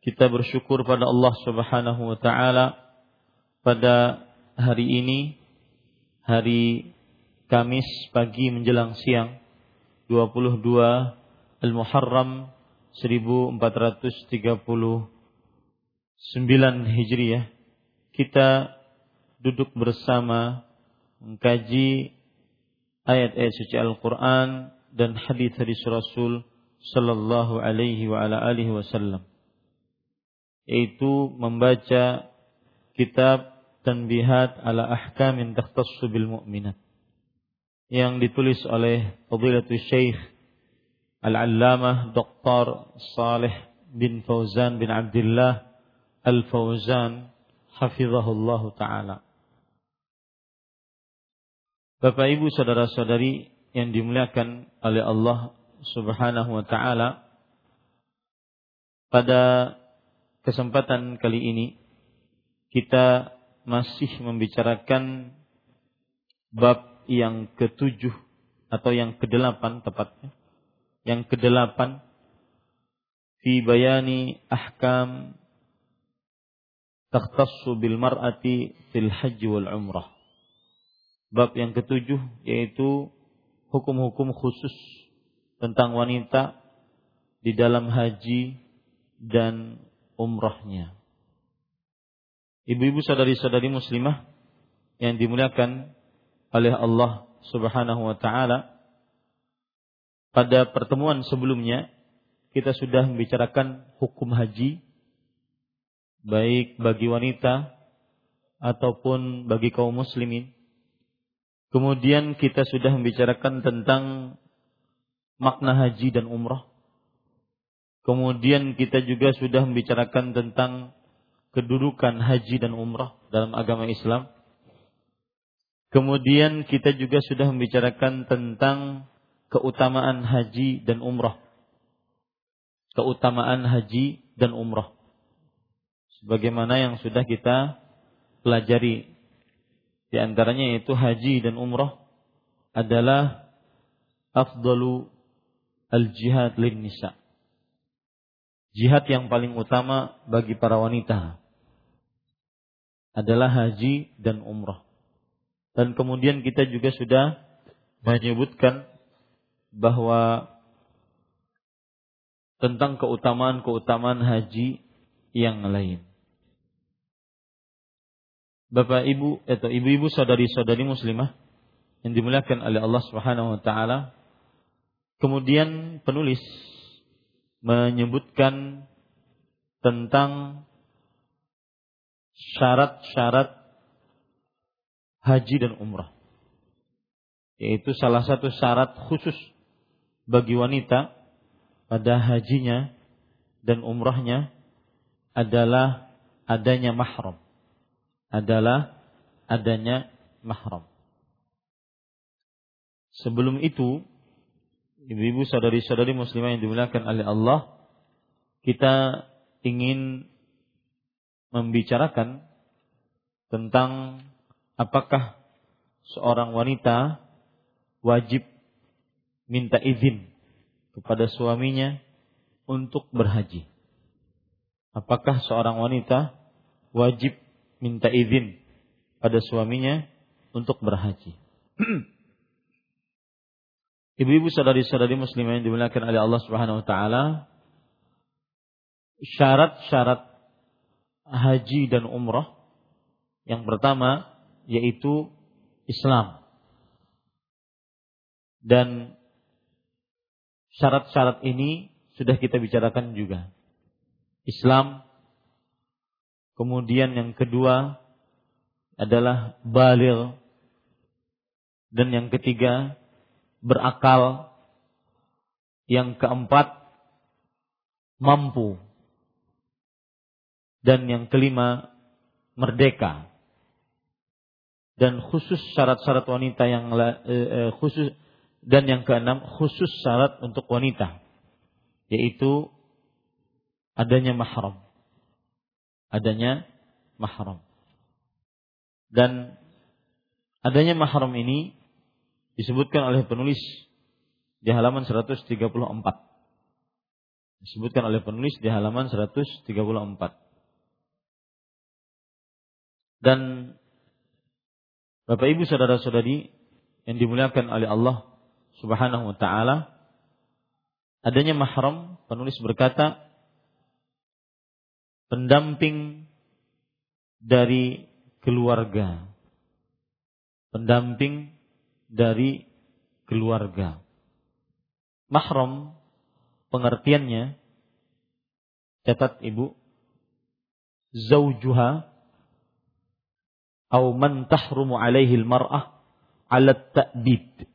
kita bersyukur pada Allah Subhanahu wa taala pada hari ini hari Kamis pagi menjelang siang 22 Al-Muharram 1439 Hijriah. Kita duduk bersama mengkaji ayat-ayat suci Al-Qur'an dan hadis-hadis Rasul sallallahu alaihi wa ala alihi wasallam yaitu membaca kitab Tanbihat ala Ahkamin Takhtassu bil Mu'minat yang ditulis oleh Fadilatul Syekh Al-Allamah Dr. Saleh bin Fauzan bin Abdullah Al-Fauzan hafizahullah taala. Bapak Ibu saudara-saudari yang dimuliakan oleh Allah Subhanahu wa taala pada kesempatan kali ini kita masih membicarakan bab yang ketujuh atau yang kedelapan tepatnya. Yang kedelapan fi bayani ahkam takhtassu bil mar'ati fil haji wal umrah. Bab yang ketujuh yaitu hukum-hukum khusus tentang wanita di dalam haji dan umrahnya. Ibu-ibu saudari-saudari muslimah yang dimuliakan oleh Allah Subhanahu wa taala. Pada pertemuan sebelumnya kita sudah membicarakan hukum haji baik bagi wanita ataupun bagi kaum muslimin. Kemudian kita sudah membicarakan tentang makna haji dan umrah. Kemudian kita juga sudah membicarakan tentang kedudukan haji dan umrah dalam agama Islam. Kemudian kita juga sudah membicarakan tentang keutamaan haji dan umrah. Keutamaan haji dan umrah. Sebagaimana yang sudah kita pelajari. Di antaranya yaitu haji dan umrah adalah afdalu al-jihad lin nisa jihad yang paling utama bagi para wanita adalah haji dan umrah. Dan kemudian kita juga sudah menyebutkan bahwa tentang keutamaan-keutamaan haji yang lain. Bapak Ibu atau ibu-ibu saudari-saudari muslimah yang dimuliakan oleh Allah Subhanahu wa taala. Kemudian penulis menyebutkan tentang syarat-syarat haji dan umrah. yaitu salah satu syarat khusus bagi wanita pada hajinya dan umrahnya adalah adanya mahram. Adalah adanya mahram. Sebelum itu, ibu-ibu saudari-saudari muslimah yang dimuliakan oleh Allah, kita ingin membicarakan tentang apakah seorang wanita wajib minta izin kepada suaminya untuk berhaji. Apakah seorang wanita wajib minta izin pada suaminya untuk berhaji? Ibu-ibu saudari-saudari muslimah yang dimuliakan oleh Allah Subhanahu wa taala, syarat-syarat haji dan umrah yang pertama yaitu Islam. Dan syarat-syarat ini sudah kita bicarakan juga. Islam. Kemudian yang kedua adalah balil. Dan yang ketiga berakal. Yang keempat mampu. Dan yang kelima merdeka. Dan khusus syarat-syarat wanita yang eh, eh, khusus dan yang keenam khusus syarat untuk wanita yaitu adanya mahram. Adanya mahram. Dan adanya mahram ini disebutkan oleh penulis di halaman 134. Disebutkan oleh penulis di halaman 134. Dan Bapak Ibu saudara-saudari yang dimuliakan oleh Allah Subhanahu wa taala, adanya mahram, penulis berkata pendamping dari keluarga. Pendamping dari keluarga. Mahram pengertiannya catat Ibu zaujuha atau man tahrumu alaihi al-mar'ah 'ala at-ta'bid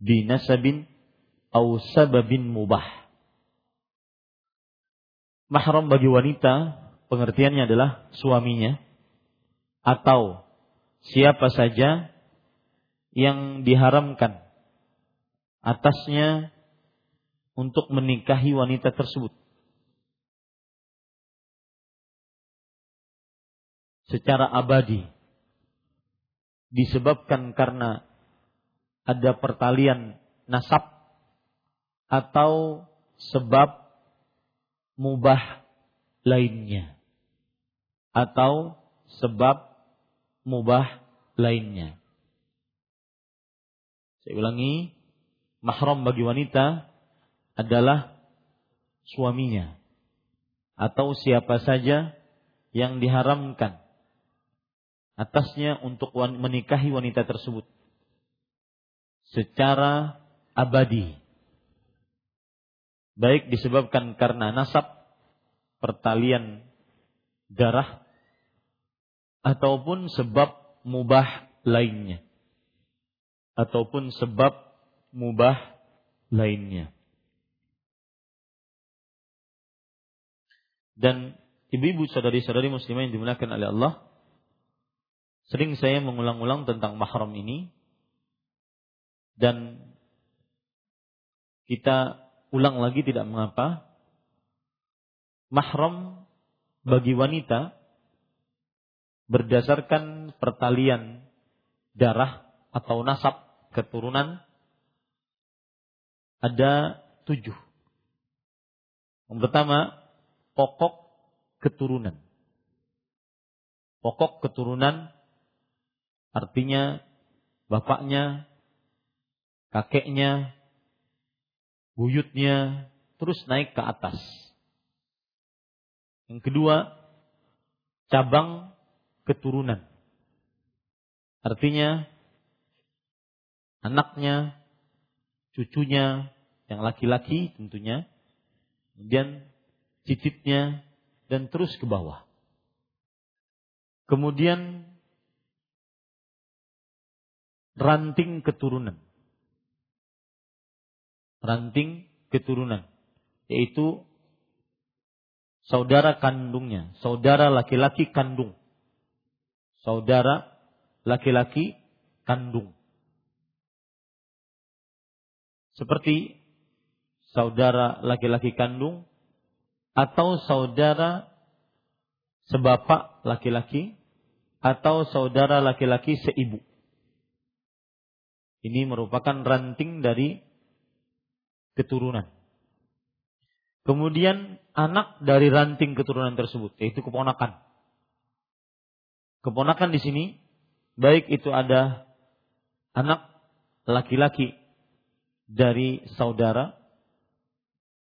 bi nasabin au sababin mubah. Mahram bagi wanita pengertiannya adalah suaminya atau siapa saja yang diharamkan atasnya untuk menikahi wanita tersebut. Secara abadi disebabkan karena ada pertalian nasab atau sebab mubah lainnya atau sebab mubah lainnya. Saya ulangi, mahram bagi wanita adalah suaminya atau siapa saja yang diharamkan atasnya untuk menikahi wanita tersebut secara abadi baik disebabkan karena nasab, pertalian darah, ataupun sebab mubah lainnya. Ataupun sebab mubah lainnya. Dan ibu-ibu saudari-saudari muslimah yang dimuliakan oleh Allah, sering saya mengulang-ulang tentang mahram ini dan kita ulang lagi tidak mengapa. Mahram bagi wanita berdasarkan pertalian darah atau nasab keturunan ada tujuh. Yang pertama, pokok keturunan. Pokok keturunan artinya bapaknya, kakeknya, buyutnya terus naik ke atas. Yang kedua, cabang keturunan. Artinya anaknya, cucunya, yang laki-laki tentunya, kemudian cicitnya dan terus ke bawah. Kemudian ranting keturunan. ranting keturunan, yaitu saudara kandungnya, saudara laki-laki kandung. Saudara laki-laki kandung. Seperti saudara laki-laki kandung atau saudara sebapak laki-laki atau saudara laki-laki seibu. Ini merupakan ranting dari keturunan. Kemudian anak dari ranting keturunan tersebut, yaitu keponakan. Keponakan di sini baik itu ada anak laki-laki dari saudara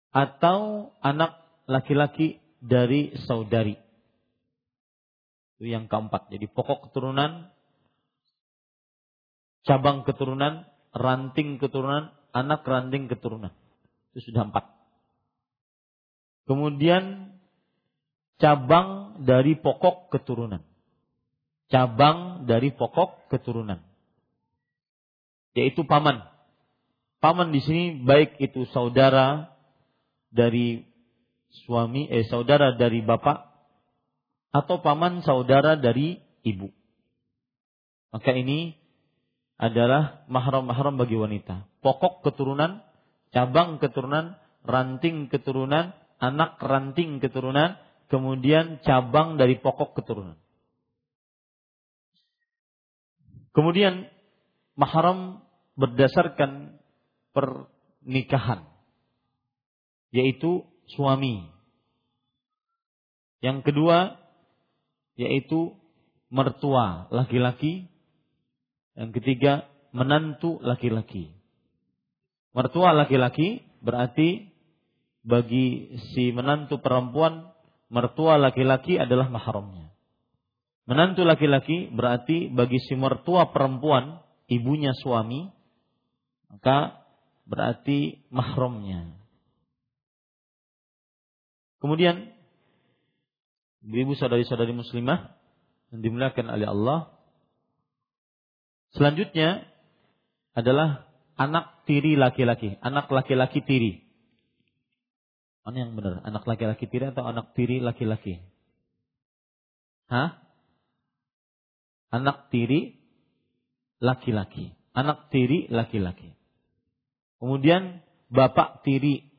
atau anak laki-laki dari saudari. Itu yang keempat. Jadi pokok keturunan, cabang keturunan, ranting keturunan, anak ranting keturunan. Itu sudah empat. Kemudian cabang dari pokok keturunan. Cabang dari pokok keturunan. Yaitu paman. Paman di sini baik itu saudara dari suami, eh saudara dari bapak atau paman saudara dari ibu. Maka ini adalah mahram-mahram bagi wanita. Pokok keturunan, cabang keturunan, ranting keturunan, anak ranting keturunan, kemudian cabang dari pokok keturunan. Kemudian mahram berdasarkan pernikahan yaitu suami. Yang kedua yaitu mertua laki-laki. Yang ketiga menantu laki-laki. Mertua laki-laki berarti bagi si menantu perempuan mertua laki-laki adalah mahramnya. Menantu laki-laki berarti bagi si mertua perempuan ibunya suami maka berarti mahramnya. Kemudian ibu saudari-saudari muslimah yang dimuliakan oleh Allah selanjutnya adalah anak tiri laki-laki, anak laki-laki tiri. Mana yang benar? Anak laki-laki tiri atau anak tiri laki-laki? Hah? Anak tiri laki-laki. Anak tiri laki-laki. Kemudian bapak tiri.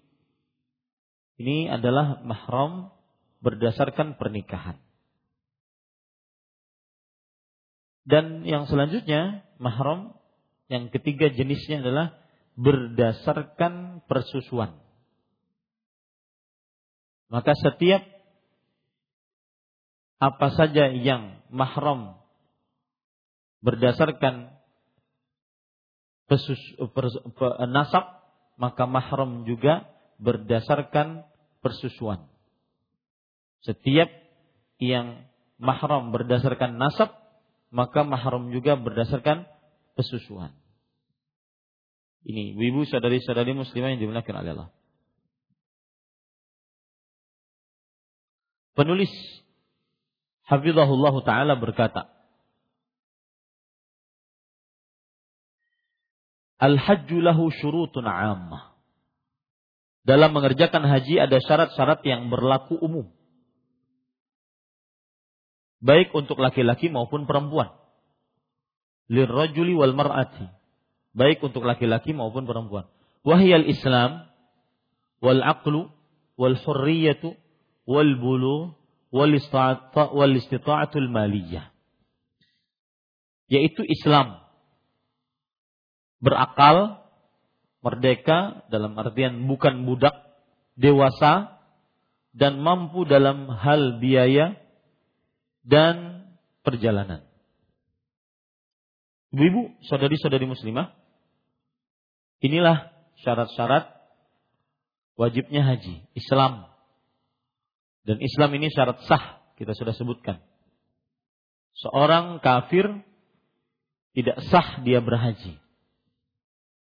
Ini adalah mahram berdasarkan pernikahan. Dan yang selanjutnya mahram yang ketiga jenisnya adalah berdasarkan persusuan. Maka setiap apa saja yang mahram berdasarkan pesus, per, per, nasab, maka mahram juga berdasarkan persusuan. Setiap yang mahram berdasarkan nasab, maka mahram juga berdasarkan pesusuan. Ini ibu saudari-saudari muslimah yang dimuliakan oleh Allah. Penulis Hafizahullah Ta'ala berkata, Al-hajju lahu syurutun ammah. Dalam mengerjakan haji ada syarat-syarat yang berlaku umum. Baik untuk laki-laki maupun perempuan. Lirrajuli wal mar'ati. Baik untuk laki-laki maupun perempuan. Wahyal Islam wal aqlu wal hurriyatu wal bulu wal istita'atul maliyah yaitu Islam berakal merdeka dalam artian bukan budak dewasa dan mampu dalam hal biaya dan perjalanan. Ibu-ibu, saudari-saudari muslimah, inilah syarat-syarat wajibnya haji, Islam. Dan Islam ini syarat sah, kita sudah sebutkan. Seorang kafir tidak sah dia berhaji.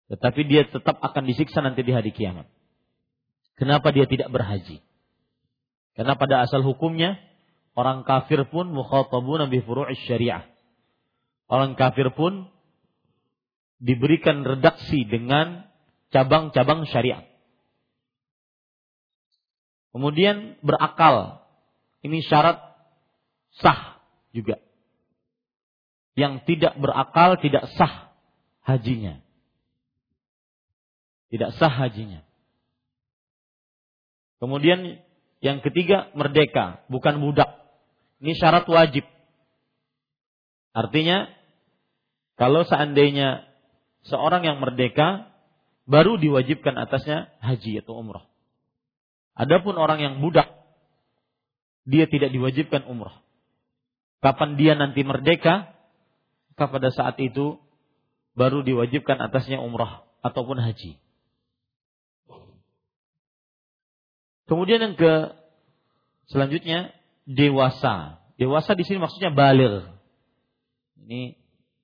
Tetapi dia tetap akan disiksa nanti di hari kiamat. Kenapa dia tidak berhaji? Karena pada asal hukumnya orang kafir pun mukhatabuna bi furu'is syariah. Orang kafir pun diberikan redaksi dengan cabang-cabang syariat. Kemudian berakal. Ini syarat sah juga. Yang tidak berakal tidak sah hajinya. Tidak sah hajinya. Kemudian yang ketiga merdeka, bukan budak. Ini syarat wajib. Artinya kalau seandainya seorang yang merdeka baru diwajibkan atasnya haji atau umrah. Adapun orang yang budak dia tidak diwajibkan umrah. Kapan dia nanti merdeka, maka pada saat itu baru diwajibkan atasnya umrah ataupun haji. Kemudian yang ke selanjutnya dewasa. Dewasa di sini maksudnya balir. Ini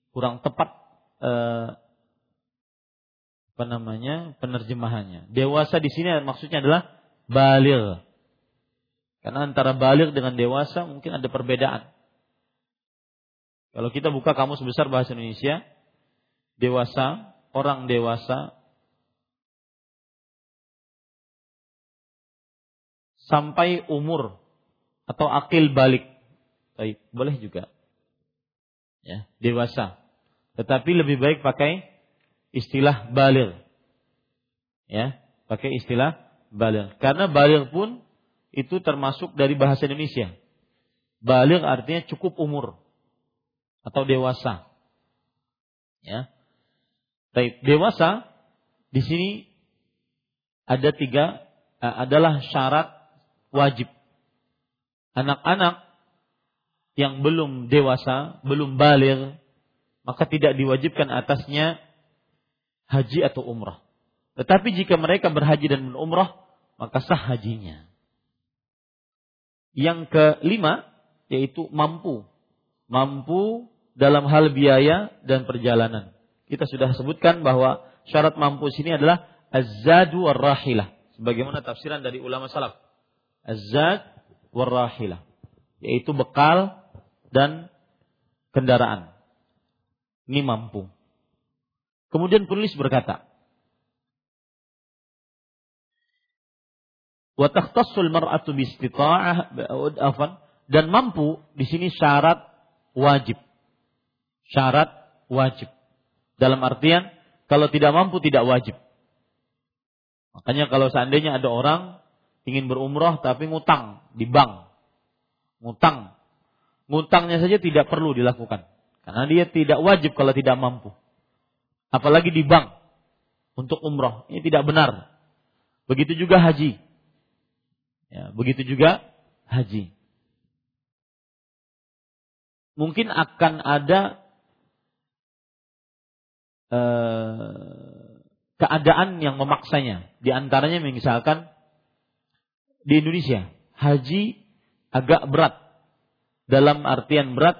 kurang tepat eh, apa namanya penerjemahannya. Dewasa di sini maksudnya adalah balir. Karena antara balir dengan dewasa mungkin ada perbedaan. Kalau kita buka kamus besar bahasa Indonesia, dewasa, orang dewasa sampai umur atau akil balik. Baik, boleh juga. Ya, dewasa. Tetapi lebih baik pakai istilah balir. Ya, pakai istilah balir. Karena balir pun itu termasuk dari bahasa Indonesia. Balir artinya cukup umur atau dewasa. Ya. Baik, dewasa di sini ada tiga eh, adalah syarat wajib. Anak-anak yang belum dewasa, belum balik, maka tidak diwajibkan atasnya haji atau umrah. Tetapi jika mereka berhaji dan berumrah, maka sah hajinya. Yang kelima yaitu mampu. Mampu dalam hal biaya dan perjalanan. Kita sudah sebutkan bahwa syarat mampu sini adalah az-zadu war-rahilah. Sebagaimana tafsiran dari ulama salaf az-zad warrahilah yaitu bekal dan kendaraan. Ini mampu. Kemudian penulis berkata, wa takhtassul mar'atu bi dan mampu di sini syarat wajib. Syarat wajib. Dalam artian kalau tidak mampu tidak wajib. Makanya kalau seandainya ada orang ingin berumroh tapi ngutang di bank. Ngutang. Ngutangnya saja tidak perlu dilakukan. Karena dia tidak wajib kalau tidak mampu. Apalagi di bank untuk umroh. Ini tidak benar. Begitu juga haji. Ya, begitu juga haji. Mungkin akan ada eh, keadaan yang memaksanya. Di antaranya misalkan di Indonesia haji agak berat dalam artian berat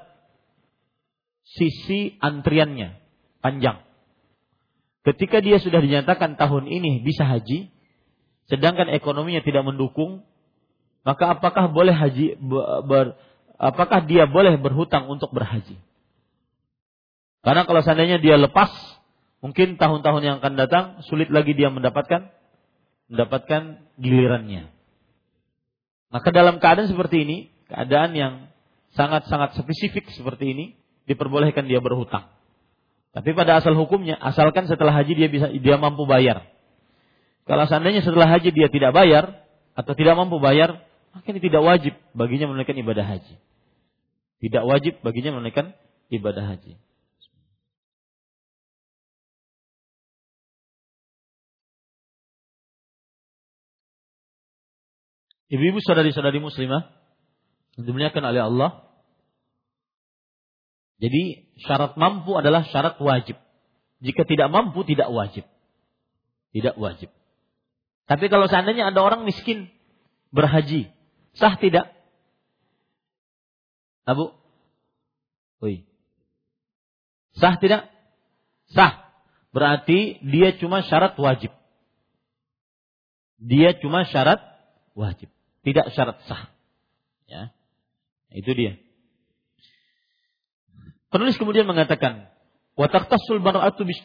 sisi antriannya panjang. Ketika dia sudah dinyatakan tahun ini bisa haji, sedangkan ekonominya tidak mendukung, maka apakah boleh haji ber, apakah dia boleh berhutang untuk berhaji? Karena kalau seandainya dia lepas, mungkin tahun-tahun yang akan datang sulit lagi dia mendapatkan mendapatkan gilirannya. Maka dalam keadaan seperti ini, keadaan yang sangat-sangat spesifik seperti ini, diperbolehkan dia berhutang. Tapi pada asal hukumnya, asalkan setelah haji dia bisa dia mampu bayar. Kalau seandainya setelah haji dia tidak bayar atau tidak mampu bayar, maka ini tidak wajib baginya menunaikan ibadah haji. Tidak wajib baginya menunaikan ibadah haji. Ibu-ibu saudari-saudari muslimah dimuliakan oleh Allah. Jadi syarat mampu adalah syarat wajib. Jika tidak mampu tidak wajib. Tidak wajib. Tapi kalau seandainya ada orang miskin berhaji, sah tidak? Abu? Ui. Sah tidak? Sah. Berarti dia cuma syarat wajib. Dia cuma syarat wajib tidak syarat sah. Ya. Itu dia. Penulis kemudian mengatakan, "Wa taqtasul mar'atu bi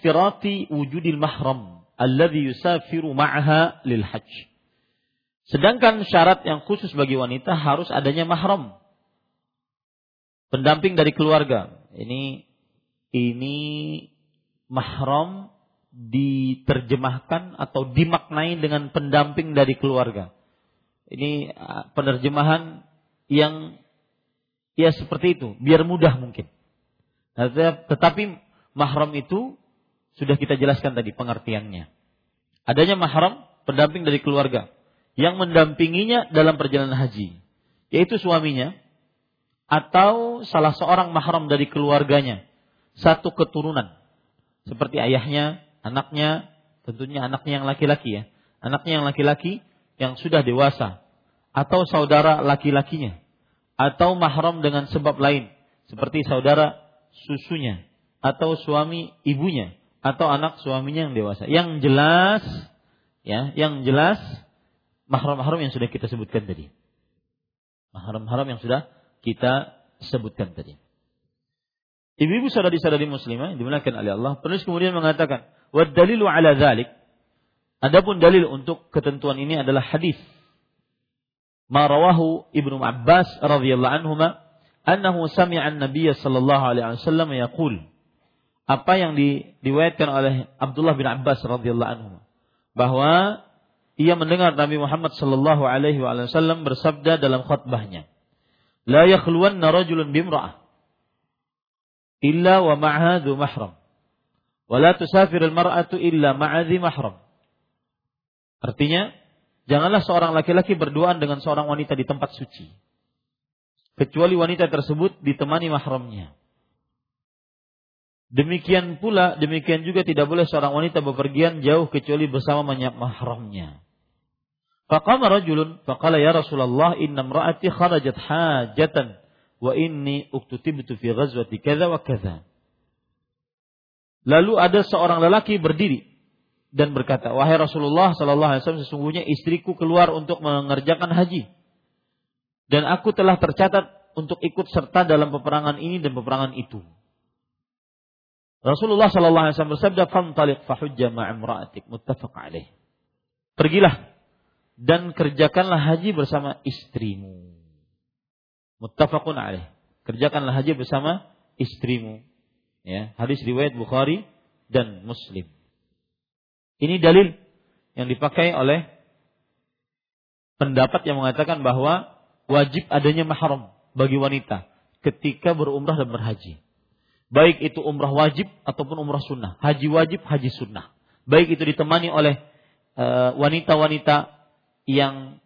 wujudil mahram alladhi yusafiru ma'aha lil hajj. Sedangkan syarat yang khusus bagi wanita harus adanya mahram. Pendamping dari keluarga. Ini ini mahram diterjemahkan atau dimaknai dengan pendamping dari keluarga. Ini uh, penerjemahan yang ya seperti itu, biar mudah mungkin. Tetapi mahram itu sudah kita jelaskan tadi pengertiannya. Adanya mahram, pendamping dari keluarga yang mendampinginya dalam perjalanan haji, yaitu suaminya atau salah seorang mahram dari keluarganya, satu keturunan seperti ayahnya, anaknya, tentunya anaknya yang laki-laki ya. Anaknya yang laki-laki yang sudah dewasa atau saudara laki-lakinya atau mahram dengan sebab lain seperti saudara susunya atau suami ibunya atau anak suaminya yang dewasa. Yang jelas ya, yang jelas mahram-mahram yang sudah kita sebutkan tadi. Mahram-mahram yang sudah kita sebutkan tadi. Ibu-ibu saudari-saudari muslimah dimuliakan oleh Allah, penulis kemudian mengatakan, "Wa dalilu ala dzalik." Adapun dalil untuk ketentuan ini adalah hadis. Ma rawahu Ibnu Abbas radhiyallahu anhuma annahu sami'a an-nabiy sallallahu alaihi wasallam yaqul. Apa yang diriwayatkan oleh Abdullah bin Abbas radhiyallahu anhu. Bahwa ia mendengar Nabi Muhammad sallallahu alaihi wasallam bersabda dalam khutbahnya la yakhluwanna rajulun bimra'ah illa wa ma'ha dhu mahram. Wa la tusafir al-mar'atu illa ma'a mahram. Artinya, janganlah seorang laki-laki berduaan dengan seorang wanita di tempat suci. Kecuali wanita tersebut ditemani mahramnya. Demikian pula, demikian juga tidak boleh seorang wanita bepergian jauh kecuali bersama mahramnya. Faqama rajulun faqala ya Rasulullah inna imra'ati kharajat hajatan wa inni uktutibtu fi ghazwati kadza wa kadza. Lalu ada seorang lelaki berdiri dan berkata, "Wahai Rasulullah sallallahu alaihi wasallam, sesungguhnya istriku keluar untuk mengerjakan haji. Dan aku telah tercatat untuk ikut serta dalam peperangan ini dan peperangan itu." Rasulullah sallallahu alaihi wasallam bersabda, "Fantaliq fahujja ma'imra'atik." Muttafaq alaih. Pergilah dan kerjakanlah haji bersama istrimu. Muttafaqun alaih. Kerjakanlah haji bersama istrimu. Ya, hadis riwayat Bukhari dan Muslim. Ini dalil yang dipakai oleh pendapat yang mengatakan bahwa wajib adanya mahram bagi wanita ketika berumrah dan berhaji. Baik itu umrah wajib ataupun umrah sunnah. Haji wajib, haji sunnah. Baik itu ditemani oleh eh, wanita-wanita yang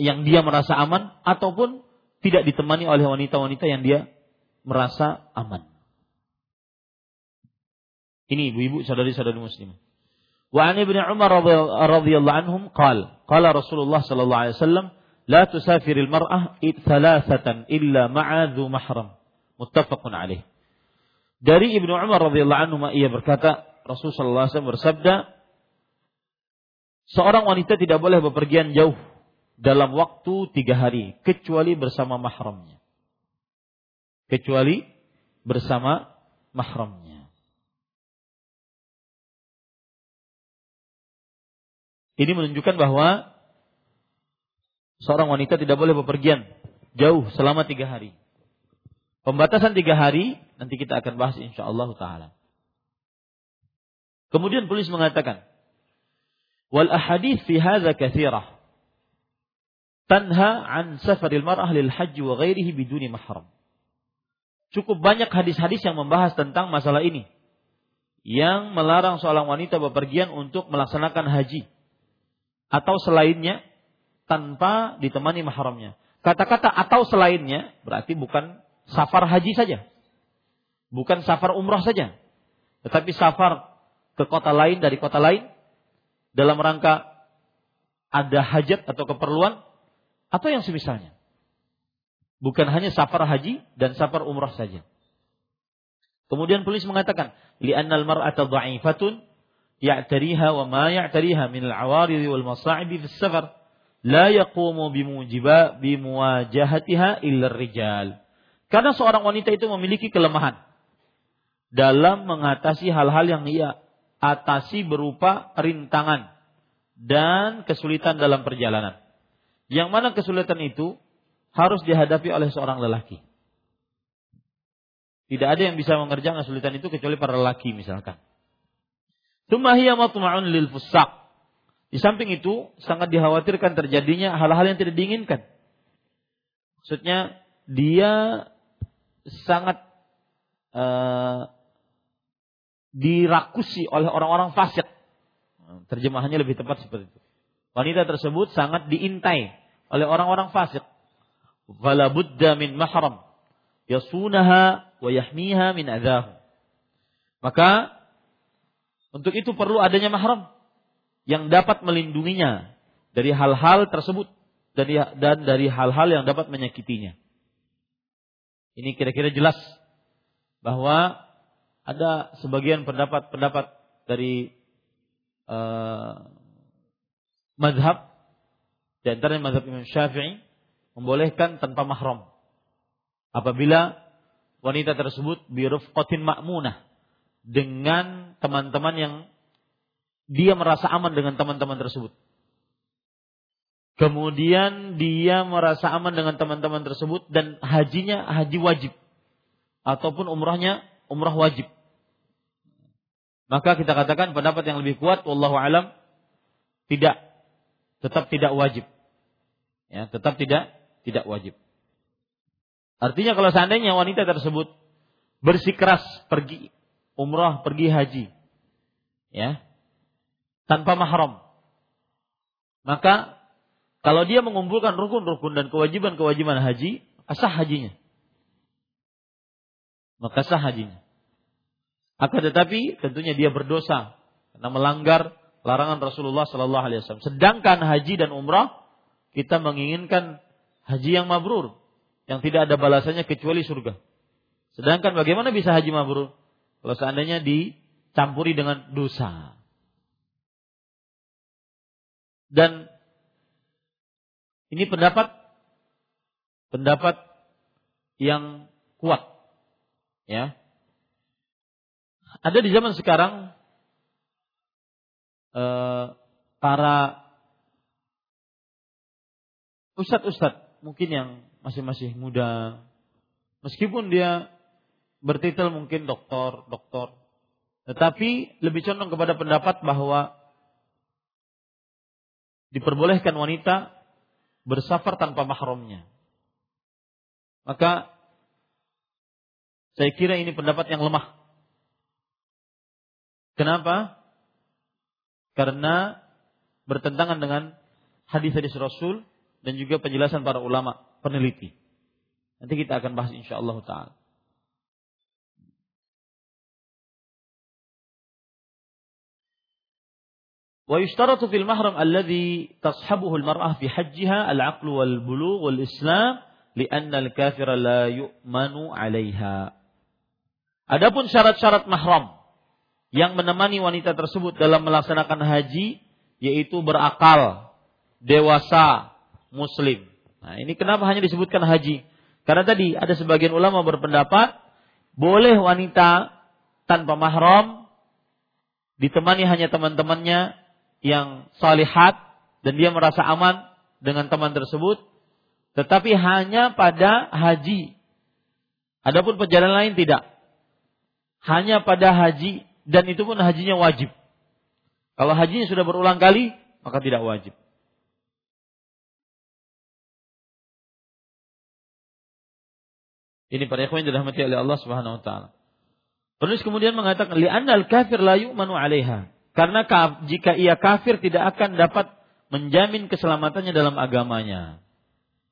yang dia merasa aman ataupun tidak ditemani oleh wanita-wanita yang dia merasa aman. Ini ibu-ibu saudari-saudari muslim. Wa an Ibnu Umar radhiyallahu anhum qal qala Rasulullah sallallahu alaihi wasallam la tusafiril mar'ah thalathatan illa ma'a dhu mahram. Muttafaqun alaih. Dari Ibnu Umar radhiyallahu anhu ia berkata Rasulullah sallallahu alaihi wasallam bersabda seorang wanita tidak boleh bepergian jauh dalam waktu tiga hari kecuali bersama mahramnya. Kecuali bersama mahramnya. Ini menunjukkan bahwa seorang wanita tidak boleh bepergian jauh selama tiga hari. Pembatasan tiga hari nanti kita akan bahas insya Allah taala. Kemudian polis mengatakan, wal ahadith fi hadza kathirah tanha an safaril mar'ah lil haji wa ghairihi biduni mahram. Cukup banyak hadis-hadis yang membahas tentang masalah ini. Yang melarang seorang wanita bepergian untuk melaksanakan haji. Atau selainnya tanpa ditemani mahramnya. Kata-kata atau selainnya berarti bukan safar haji saja. Bukan safar umrah saja. Tetapi safar ke kota lain dari kota lain dalam rangka ada hajat atau keperluan atau yang semisalnya. Bukan hanya safar haji dan safar umrah saja. Kemudian polis mengatakan, "Li'anna al-mar'ata dha'ifatun ma ya'tariha min al-awarid wal masa'ibi fi safar la yaqumu bimujiba bimuwajahatiha illa rijal." Karena seorang wanita itu memiliki kelemahan dalam mengatasi hal-hal yang ia atasi berupa rintangan dan kesulitan dalam perjalanan. Yang mana kesulitan itu harus dihadapi oleh seorang lelaki. Tidak ada yang bisa mengerjakan kesulitan itu kecuali para lelaki misalkan. Tumahiyya matma'un lil fusaq. Di samping itu sangat dikhawatirkan terjadinya hal-hal yang tidak diinginkan. Maksudnya dia sangat uh, dirakusi oleh orang-orang fasik. Terjemahannya lebih tepat seperti itu. Wanita tersebut sangat diintai oleh orang-orang fasik. Fala budda min mahram yasunaha wa yahmiha min adahu. Maka untuk itu perlu adanya mahram yang dapat melindunginya dari hal-hal tersebut dan dari hal-hal yang dapat menyakitinya. Ini kira-kira jelas bahwa ada sebagian pendapat-pendapat dari uh, madhab di antara madhab Imam Syafi'i membolehkan tanpa mahram apabila wanita tersebut birufqatin ma'munah dengan teman-teman yang dia merasa aman dengan teman-teman tersebut. Kemudian dia merasa aman dengan teman-teman tersebut dan hajinya haji wajib ataupun umrahnya umrah wajib. Maka kita katakan pendapat yang lebih kuat wallahu alam tidak tetap tidak wajib. Ya, tetap tidak tidak wajib. Artinya kalau seandainya wanita tersebut bersikeras pergi umrah, pergi haji, ya, tanpa mahram. Maka kalau dia mengumpulkan rukun-rukun dan kewajiban-kewajiban haji, asah hajinya. Maka sah hajinya. Akan tetapi tentunya dia berdosa karena melanggar larangan Rasulullah Sallallahu Alaihi Wasallam. Sedangkan haji dan umrah kita menginginkan haji yang mabrur, yang tidak ada balasannya kecuali surga. Sedangkan bagaimana bisa haji mabrur? Kalau seandainya dicampuri dengan dosa. Dan ini pendapat pendapat yang kuat. Ya. Ada di zaman sekarang eh, para ustadz-ustadz mungkin yang masih-masih muda, meskipun dia bertitel mungkin doktor, doktor, tetapi lebih condong kepada pendapat bahwa diperbolehkan wanita bersafar tanpa mahramnya. Maka saya kira ini pendapat yang lemah. Kenapa? Karena bertentangan dengan hadis-hadis Rasul dan juga penjelasan para ulama peneliti. Nanti kita akan bahas insyaallah taala. ويشترط في المحرم الذي تصحبه المرأة في حجها العقل والبلوغ والإسلام لأن الكافر لا يؤمن عليها. Adapun syarat-syarat mahram yang menemani wanita tersebut dalam melaksanakan haji yaitu berakal, dewasa, muslim. Nah, ini kenapa hanya disebutkan haji? Karena tadi ada sebagian ulama berpendapat boleh wanita tanpa mahram ditemani hanya teman-temannya yang salihat dan dia merasa aman dengan teman tersebut, tetapi hanya pada haji. Adapun perjalanan lain tidak. Hanya pada haji dan itu pun hajinya wajib. Kalau hajinya sudah berulang kali, maka tidak wajib. Ini para ikhwan yang dirahmati oleh Allah Subhanahu wa taala. Terus kemudian mengatakan li'annal kafir la yu'manu 'alaiha. Karena jika ia kafir tidak akan dapat menjamin keselamatannya dalam agamanya.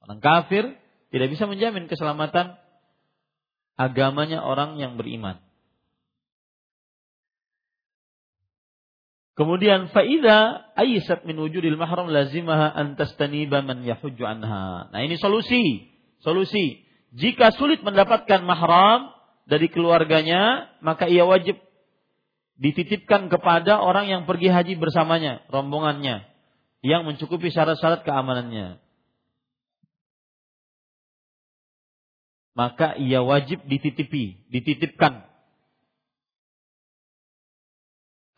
Orang kafir tidak bisa menjamin keselamatan agamanya orang yang beriman. Kemudian faida aisat min wujudil mahram lazimaha an tastaniba man yahujju anha. Nah, ini solusi. Solusi. Jika sulit mendapatkan mahram dari keluarganya, maka ia wajib dititipkan kepada orang yang pergi haji bersamanya, rombongannya, yang mencukupi syarat-syarat keamanannya. Maka ia wajib dititipi, dititipkan.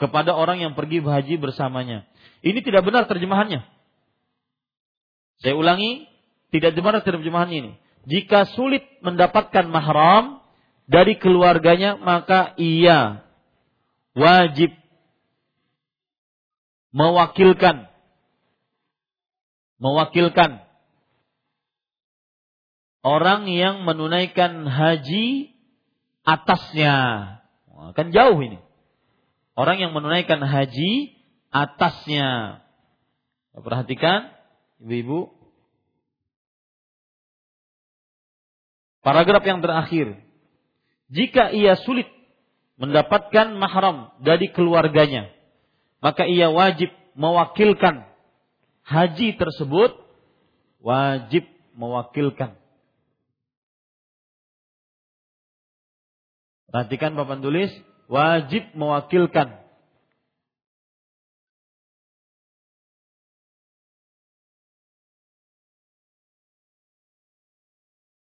kepada orang yang pergi berhaji bersamanya. Ini tidak benar terjemahannya. Saya ulangi, tidak benar terjemahannya ini. Jika sulit mendapatkan mahram dari keluarganya, maka ia wajib mewakilkan mewakilkan orang yang menunaikan haji atasnya. Kan jauh ini. Orang yang menunaikan haji atasnya. Perhatikan, ibu-ibu. Paragraf yang terakhir. Jika ia sulit mendapatkan mahram dari keluarganya, maka ia wajib mewakilkan haji tersebut wajib mewakilkan. Perhatikan papan tulis, wajib mewakilkan.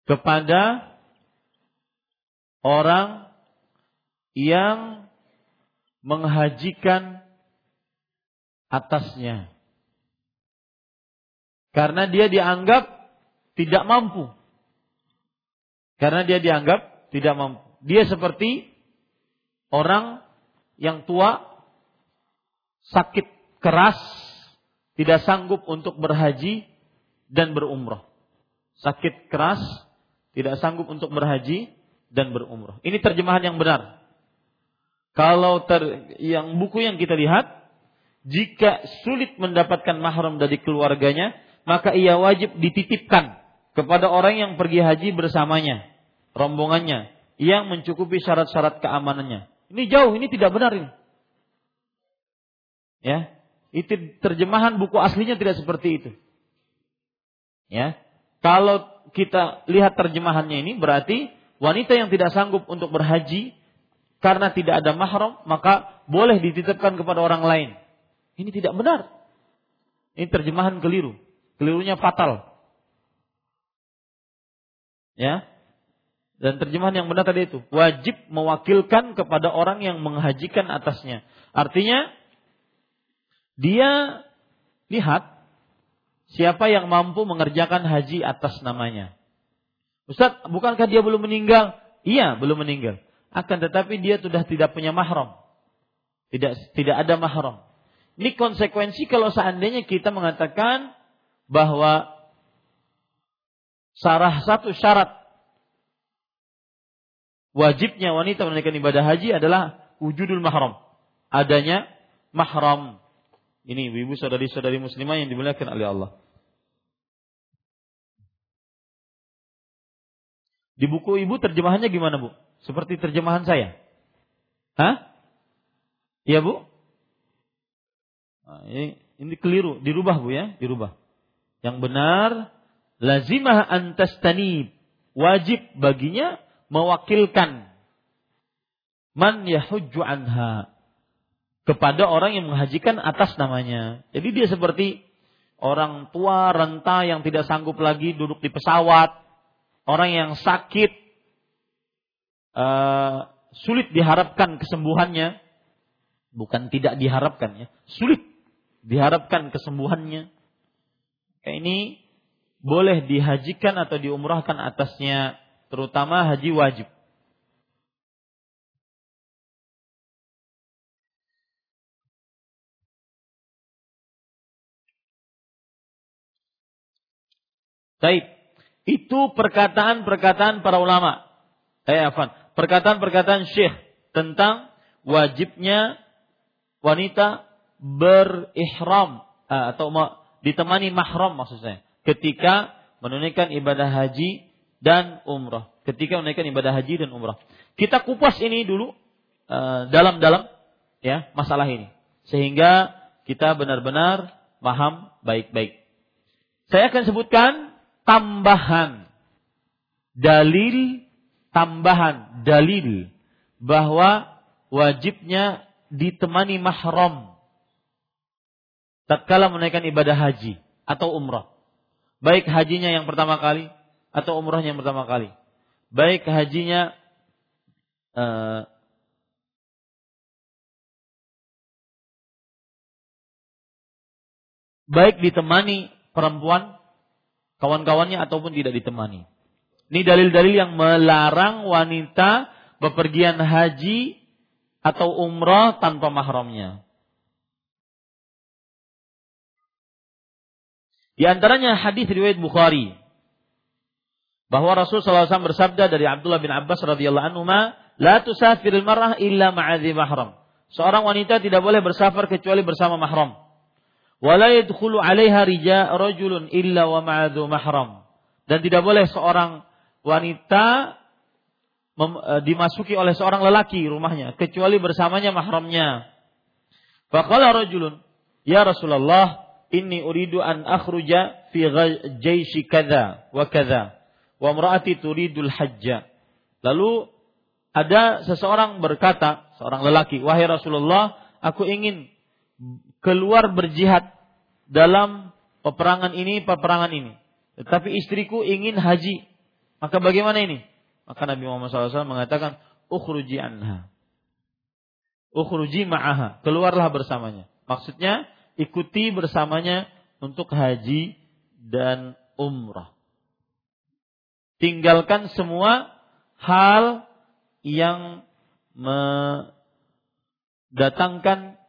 Kepada orang yang menghajikan atasnya. Karena dia dianggap tidak mampu. Karena dia dianggap tidak mampu. Dia seperti orang yang tua, sakit keras, tidak sanggup untuk berhaji dan berumrah. Sakit keras, tidak sanggup untuk berhaji dan berumrah. Ini terjemahan yang benar. Kalau ter, yang buku yang kita lihat, jika sulit mendapatkan mahram dari keluarganya, maka ia wajib dititipkan kepada orang yang pergi haji bersamanya, rombongannya, yang mencukupi syarat-syarat keamanannya. Ini jauh, ini tidak benar ini. Ya, itu terjemahan buku aslinya tidak seperti itu. Ya, kalau kita lihat terjemahannya ini berarti wanita yang tidak sanggup untuk berhaji karena tidak ada mahram maka boleh dititipkan kepada orang lain. Ini tidak benar. Ini terjemahan keliru. Kelirunya fatal. Ya. Dan terjemahan yang benar tadi itu wajib mewakilkan kepada orang yang menghajikan atasnya. Artinya dia lihat siapa yang mampu mengerjakan haji atas namanya. Ustaz, bukankah dia belum meninggal? Iya, belum meninggal. Akan tetapi dia sudah tidak punya mahram. Tidak tidak ada mahram. Ini konsekuensi kalau seandainya kita mengatakan bahwa salah satu syarat wajibnya wanita menunaikan ibadah haji adalah wujudul mahram. Adanya mahram. Ini ibu saudari-saudari muslimah yang dimuliakan oleh Allah. Di buku ibu terjemahannya gimana bu? Seperti terjemahan saya. Hah? Iya bu? Nah, ini, keliru, dirubah bu ya, dirubah. Yang benar lazimah antastanib. Wajib baginya mewakilkan man yahujju anha kepada orang yang menghajikan atas namanya. Jadi dia seperti orang tua renta yang tidak sanggup lagi duduk di pesawat, orang yang sakit, uh, sulit diharapkan kesembuhannya, bukan tidak diharapkan ya, sulit diharapkan kesembuhannya ini boleh dihajikan atau diumrahkan atasnya terutama haji wajib. Baik, itu perkataan-perkataan para ulama. Eh, afan, perkataan-perkataan syekh tentang wajibnya wanita berihram eh, atau ditemani mahram maksud saya ketika menunaikan ibadah haji dan umrah. Ketika menunaikan ibadah haji dan umrah. Kita kupas ini dulu eh, dalam-dalam ya masalah ini. Sehingga kita benar-benar paham baik-baik. Saya akan sebutkan tambahan dalil tambahan dalil bahwa wajibnya ditemani mahram tatkala menaikkan ibadah haji atau umrah. Baik hajinya yang pertama kali atau umrahnya yang pertama kali. Baik hajinya uh, baik ditemani perempuan kawan-kawannya ataupun tidak ditemani. Ini dalil-dalil yang melarang wanita bepergian haji atau umrah tanpa mahramnya. Di antaranya hadis riwayat Bukhari bahwa Rasul SAW bersabda dari Abdullah bin Abbas radhiyallahu anhu, "La tusafiril mar'ah illa ma'adhi mahram." Seorang wanita tidak boleh bersafar kecuali bersama mahram. Wala yadkhulu 'alaiha rajulun illa wa ma'adhu mahram. Dan tidak boleh seorang wanita e, dimasuki oleh seorang lelaki rumahnya kecuali bersamanya mahramnya. Faqala rajulun, "Ya Rasulullah, inni uridu an akhruja fi jaishi kadza wa kadza wa imraati turidul hajja. Lalu ada seseorang berkata, seorang lelaki, "Wahai Rasulullah, aku ingin keluar berjihad dalam peperangan ini, peperangan ini. Tetapi istriku ingin haji. Maka bagaimana ini?" Maka Nabi Muhammad SAW mengatakan, "Ukhruji anha." Ukhruji ma'aha, keluarlah bersamanya. Maksudnya, ikuti bersamanya untuk haji dan umrah. Tinggalkan semua hal yang mendatangkan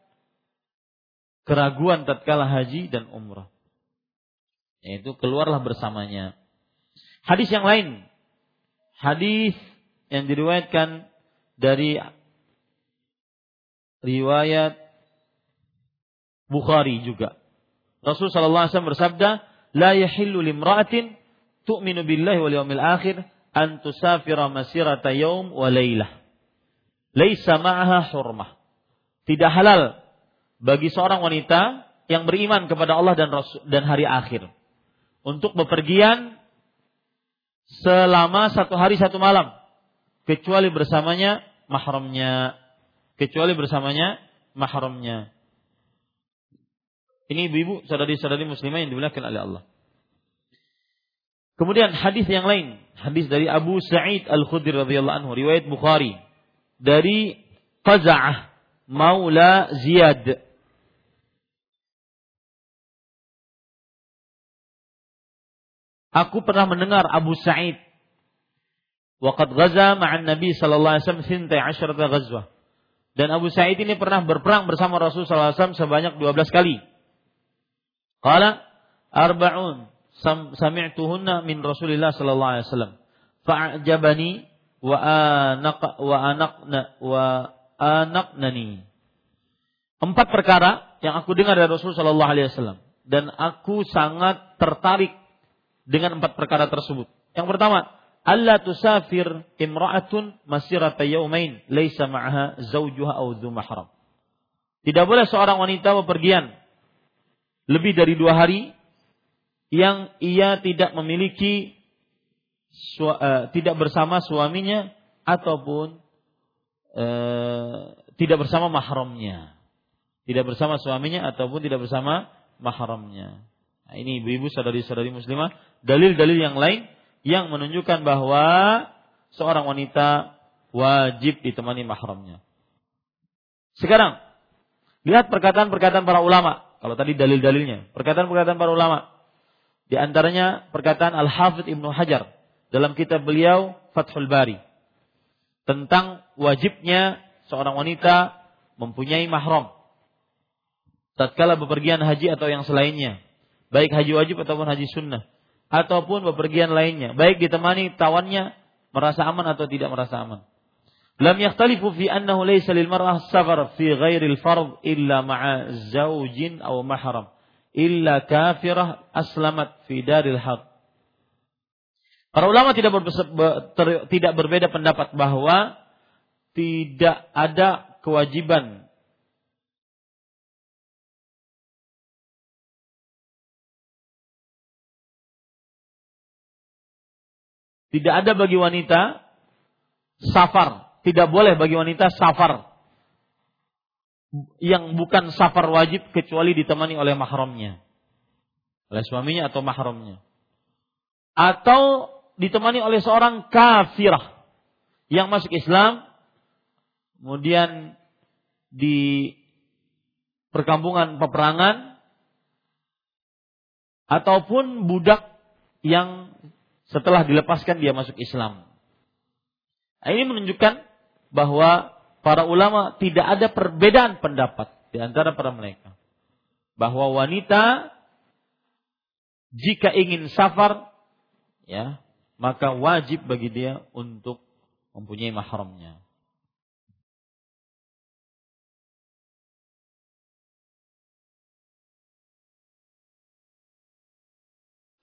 keraguan tatkala haji dan umrah. Yaitu keluarlah bersamanya. Hadis yang lain. Hadis yang diriwayatkan dari riwayat Bukhari juga. Rasul sallallahu alaihi wasallam bersabda, "La yahillu limra'atin tu'minu billahi wal yawmil akhir an tusafira masirata yaum wa lailah. Laisa ma'aha hurmah." Tidak halal bagi seorang wanita yang beriman kepada Allah dan Rasul dan hari akhir untuk bepergian selama satu hari satu malam. Kecuali bersamanya mahramnya. Kecuali bersamanya mahramnya. Ini ibu-ibu, saudari-saudari muslimah yang dimuliakan oleh Allah. Kemudian hadis yang lain, hadis dari Abu Sa'id Al-Khudri radhiyallahu anhu, riwayat Bukhari. Dari Qaza'ah Maula Ziyad Aku pernah mendengar Abu Sa'id waqad ghaza ma'an Nabi sallallahu alaihi wasallam sintai asyrata ghazwah. Dan Abu Sa'id ini pernah berperang bersama Rasul sallallahu alaihi wasallam sebanyak 12 kali. Qala arba'un sami'tuhunna min Rasulillah sallallahu alaihi wasallam. Fa'ajabani wa anaq wa anaqna wa anaqnani. Empat perkara yang aku dengar dari Rasul sallallahu alaihi wasallam dan aku sangat tertarik dengan empat perkara tersebut. Yang pertama, alla tusafir imra'atun masirata yaumain laisa ma'aha zawjuha aw dhu mahram. Tidak boleh seorang wanita bepergian lebih dari dua hari yang ia tidak memiliki uh, tidak bersama suaminya ataupun uh, tidak bersama mahramnya. Tidak bersama suaminya ataupun tidak bersama mahramnya. Nah, ini ibu-ibu saudari-saudari muslimah, dalil-dalil yang lain yang menunjukkan bahwa seorang wanita wajib ditemani mahramnya. Sekarang, lihat perkataan-perkataan para ulama kalau tadi dalil-dalilnya, perkataan-perkataan para ulama. Di antaranya perkataan Al-Hafidh Ibnu Hajar dalam kitab beliau Fathul Bari tentang wajibnya seorang wanita mempunyai mahram tatkala bepergian haji atau yang selainnya, baik haji wajib ataupun haji sunnah, ataupun bepergian lainnya, baik ditemani tawannya merasa aman atau tidak merasa aman. Lam yakhtalifu fi annahu laysa lil mar'ah safar fi ghairil fard illa ma'a zaujin aw mahram illa kafirah aslamat fi daril haq. Para ulama tidak tidak berbeda pendapat bahwa tidak ada kewajiban Tidak ada bagi wanita safar tidak boleh bagi wanita safar yang bukan safar wajib kecuali ditemani oleh mahramnya. Oleh suaminya atau mahramnya. Atau ditemani oleh seorang kafirah yang masuk Islam kemudian di perkampungan peperangan ataupun budak yang setelah dilepaskan dia masuk Islam. Nah, ini menunjukkan bahwa para ulama tidak ada perbedaan pendapat di antara para mereka. Bahwa wanita jika ingin safar ya, maka wajib bagi dia untuk mempunyai mahramnya.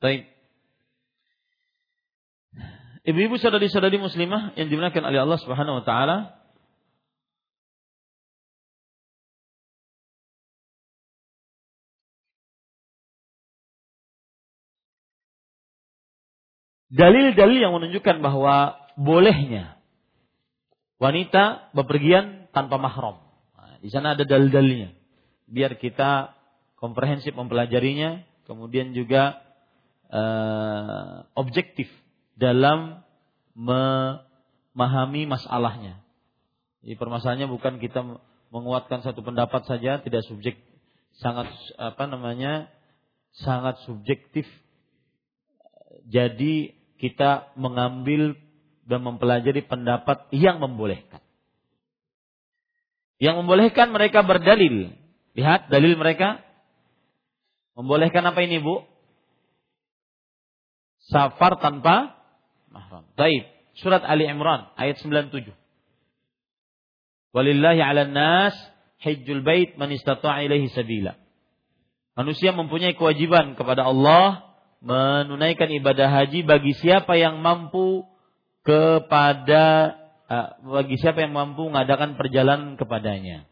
Baik. Ibu-ibu saudari-saudari muslimah yang dimuliakan oleh Allah Subhanahu wa taala, dalil-dalil yang menunjukkan bahwa bolehnya wanita bepergian tanpa mahram. Nah, di sana ada dalil-dalilnya. Biar kita komprehensif mempelajarinya, kemudian juga uh, objektif dalam memahami masalahnya. Jadi permasalahannya bukan kita menguatkan satu pendapat saja, tidak subjek, sangat apa namanya, sangat subjektif. Jadi kita mengambil dan mempelajari pendapat yang membolehkan. Yang membolehkan mereka berdalil. Lihat dalil mereka. Membolehkan apa ini bu? Safar tanpa mahram. Baik, surat Ali Imran ayat 97. Walillahi 'alan nas hajjul bait man istata'a ilaihi sabila. Manusia mempunyai kewajiban kepada Allah menunaikan ibadah haji bagi siapa yang mampu kepada uh, bagi siapa yang mampu mengadakan perjalanan kepadanya.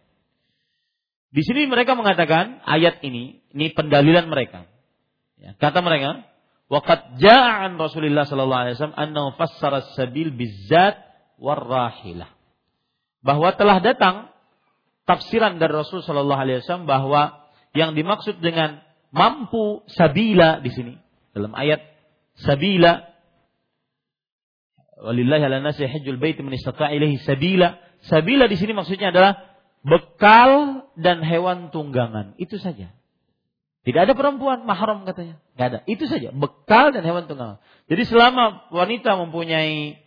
Di sini mereka mengatakan ayat ini, ini pendalilan mereka. Ya, kata mereka, Waqad ja'an Rasulullah sallallahu alaihi wasallam annahu fassara sabil bizzat warrahilah. Bahwa telah datang tafsiran dari Rasul sallallahu alaihi wasallam bahwa yang dimaksud dengan mampu sabila di sini dalam ayat sabila walillahi ala nasi hajjul bait man istata'a ilaihi sabila. Sabila di sini maksudnya adalah bekal dan hewan tunggangan. Itu saja. Tidak ada perempuan mahram katanya. Tidak ada. Itu saja. Bekal dan hewan tunggangan. Jadi selama wanita mempunyai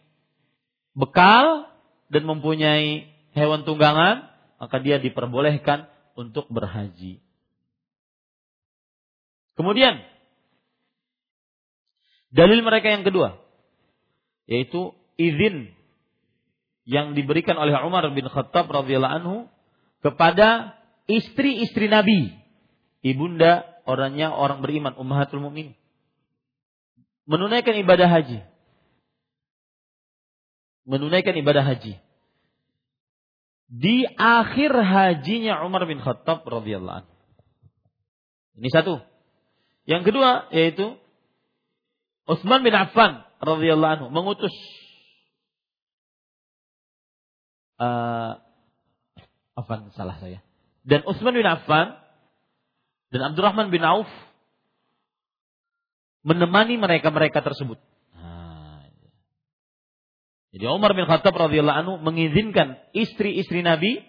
bekal dan mempunyai hewan tunggangan, maka dia diperbolehkan untuk berhaji. Kemudian dalil mereka yang kedua yaitu izin yang diberikan oleh Umar bin Khattab radhiyallahu anhu kepada istri-istri Nabi ibunda orangnya orang beriman ummahatul mukmin menunaikan ibadah haji menunaikan ibadah haji di akhir hajinya Umar bin Khattab radhiyallahu anhu. Ini satu. Yang kedua yaitu Utsman bin Affan radhiyallahu anhu mengutus uh, Affan salah saya. Dan Utsman bin Affan dan Abdurrahman bin Auf menemani mereka-mereka tersebut. Nah, jadi Umar bin Khattab radhiyallahu anhu mengizinkan istri-istri Nabi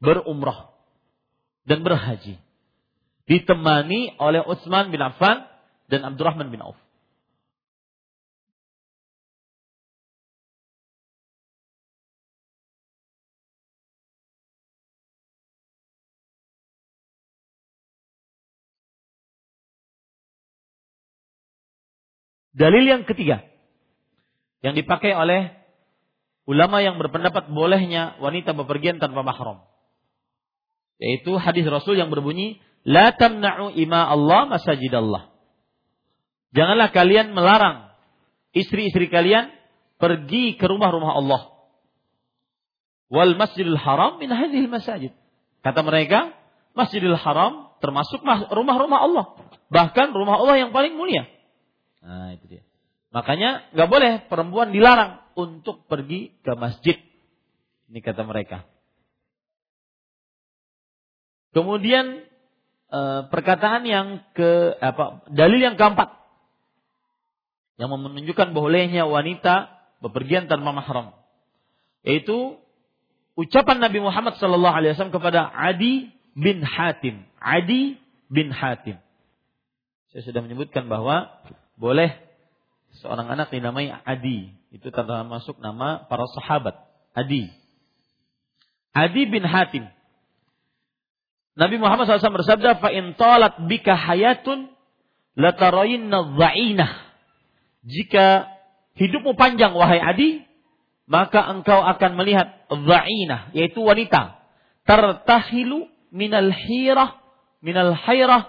berumrah dan berhaji. Ditemani oleh Utsman bin Affan dan Abdurrahman bin Auf. Dalil yang ketiga yang dipakai oleh ulama yang berpendapat bolehnya wanita bepergian tanpa mahram. Yaitu hadis Rasul yang berbunyi, "La tamna'u ima Allah masajid Allah." Janganlah kalian melarang istri-istri kalian pergi ke rumah-rumah Allah. Wal Masjidil Haram min hadhil masajid. Kata mereka, Masjidil Haram termasuk rumah-rumah Allah. Bahkan rumah Allah yang paling mulia. Nah, itu dia. Makanya nggak boleh perempuan dilarang untuk pergi ke masjid. Ini kata mereka. Kemudian e, perkataan yang ke apa dalil yang keempat yang menunjukkan bolehnya wanita bepergian tanpa mahram yaitu ucapan Nabi Muhammad sallallahu alaihi wasallam kepada Adi bin Hatim. Adi bin Hatim. Saya sudah menyebutkan bahwa boleh seorang anak dinamai Adi. Itu termasuk nama para sahabat. Adi. Adi bin Hatim. Nabi Muhammad SAW bersabda, "Fa in talat bika hayatun latarayinna dha'inah." Jika hidupmu panjang wahai Adi, maka engkau akan melihat dha'inah, yaitu wanita. Tertahilu minal hirah, minal hayrah,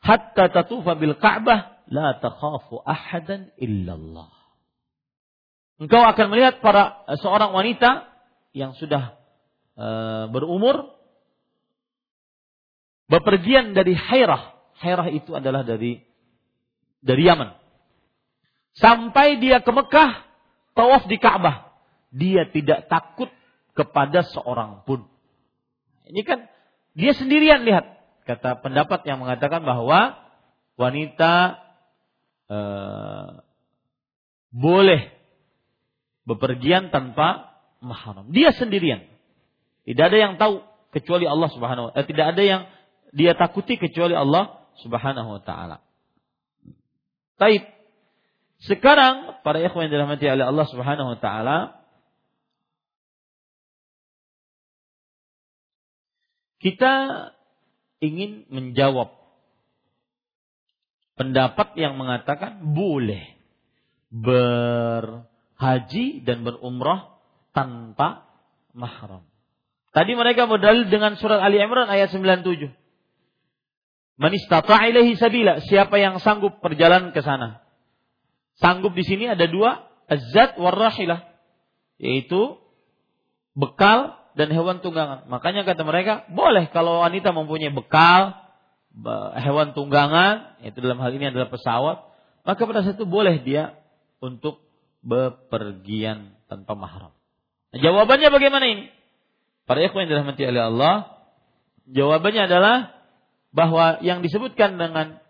hatta tatufa bil Ka'bah, la takhafu ahadan illallah. Engkau akan melihat para seorang wanita yang sudah uh, berumur bepergian dari Hairah. Hairah itu adalah dari dari Yaman. Sampai dia ke Mekah, tawaf di Ka'bah. Dia tidak takut kepada seorang pun. Ini kan dia sendirian lihat. Kata pendapat yang mengatakan bahwa wanita eh, boleh bepergian tanpa mahram. Dia sendirian. Tidak ada yang tahu kecuali Allah Subhanahu wa taala. Eh, tidak ada yang dia takuti kecuali Allah Subhanahu wa taala. Taib. Sekarang para ikhwan yang dirahmati oleh Allah Subhanahu wa taala kita ingin menjawab pendapat yang mengatakan boleh berhaji dan berumrah tanpa mahram. Tadi mereka berdalil dengan surat Ali Imran ayat 97. Man istata'a ilaihi sabila, siapa yang sanggup perjalanan ke sana. Sanggup di sini ada dua, azat warrahilah, yaitu bekal dan hewan tunggangan. Makanya kata mereka, boleh kalau wanita mempunyai bekal, hewan tunggangan, itu dalam hal ini adalah pesawat, maka pada saat itu boleh dia untuk bepergian tanpa mahram. Nah, jawabannya bagaimana ini? Para ikhwan yang dirahmati oleh Allah, jawabannya adalah bahwa yang disebutkan dengan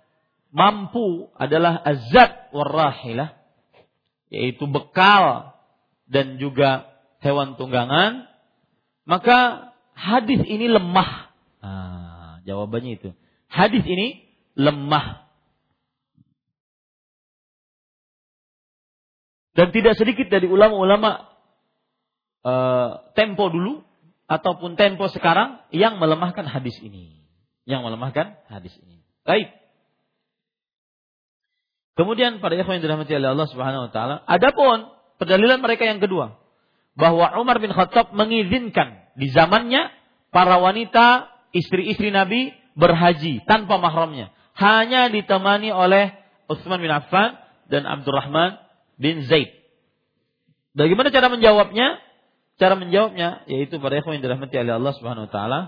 mampu adalah azat warrahilah yaitu bekal dan juga hewan tunggangan maka hadis ini lemah nah, jawabannya itu hadis ini lemah dan tidak sedikit dari ulama-ulama uh, tempo dulu ataupun tempo sekarang yang melemahkan hadis ini yang melemahkan hadis ini. Baik. Kemudian pada ikhwan yang dirahmati oleh Allah Subhanahu wa taala, adapun pendalilan mereka yang kedua bahwa Umar bin Khattab mengizinkan di zamannya para wanita istri-istri Nabi berhaji tanpa mahramnya, hanya ditemani oleh Utsman bin Affan dan Abdurrahman bin Zaid. Bagaimana cara menjawabnya? Cara menjawabnya yaitu para ikhwan yang dirahmati oleh Allah Subhanahu wa taala,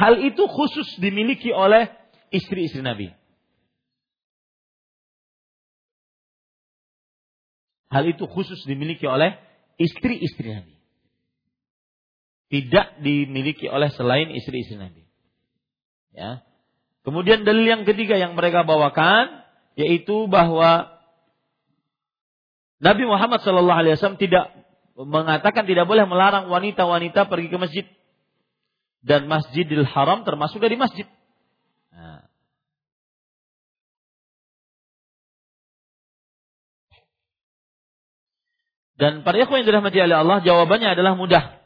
Hal itu khusus dimiliki oleh istri-istri Nabi. Hal itu khusus dimiliki oleh istri-istri Nabi. Tidak dimiliki oleh selain istri-istri Nabi. Ya. Kemudian dalil yang ketiga yang mereka bawakan yaitu bahwa Nabi Muhammad SAW tidak mengatakan tidak boleh melarang wanita-wanita pergi ke masjid dan Masjidil Haram termasuk dari masjid. Dan para ikhwan yang dirahmati oleh Allah, jawabannya adalah mudah.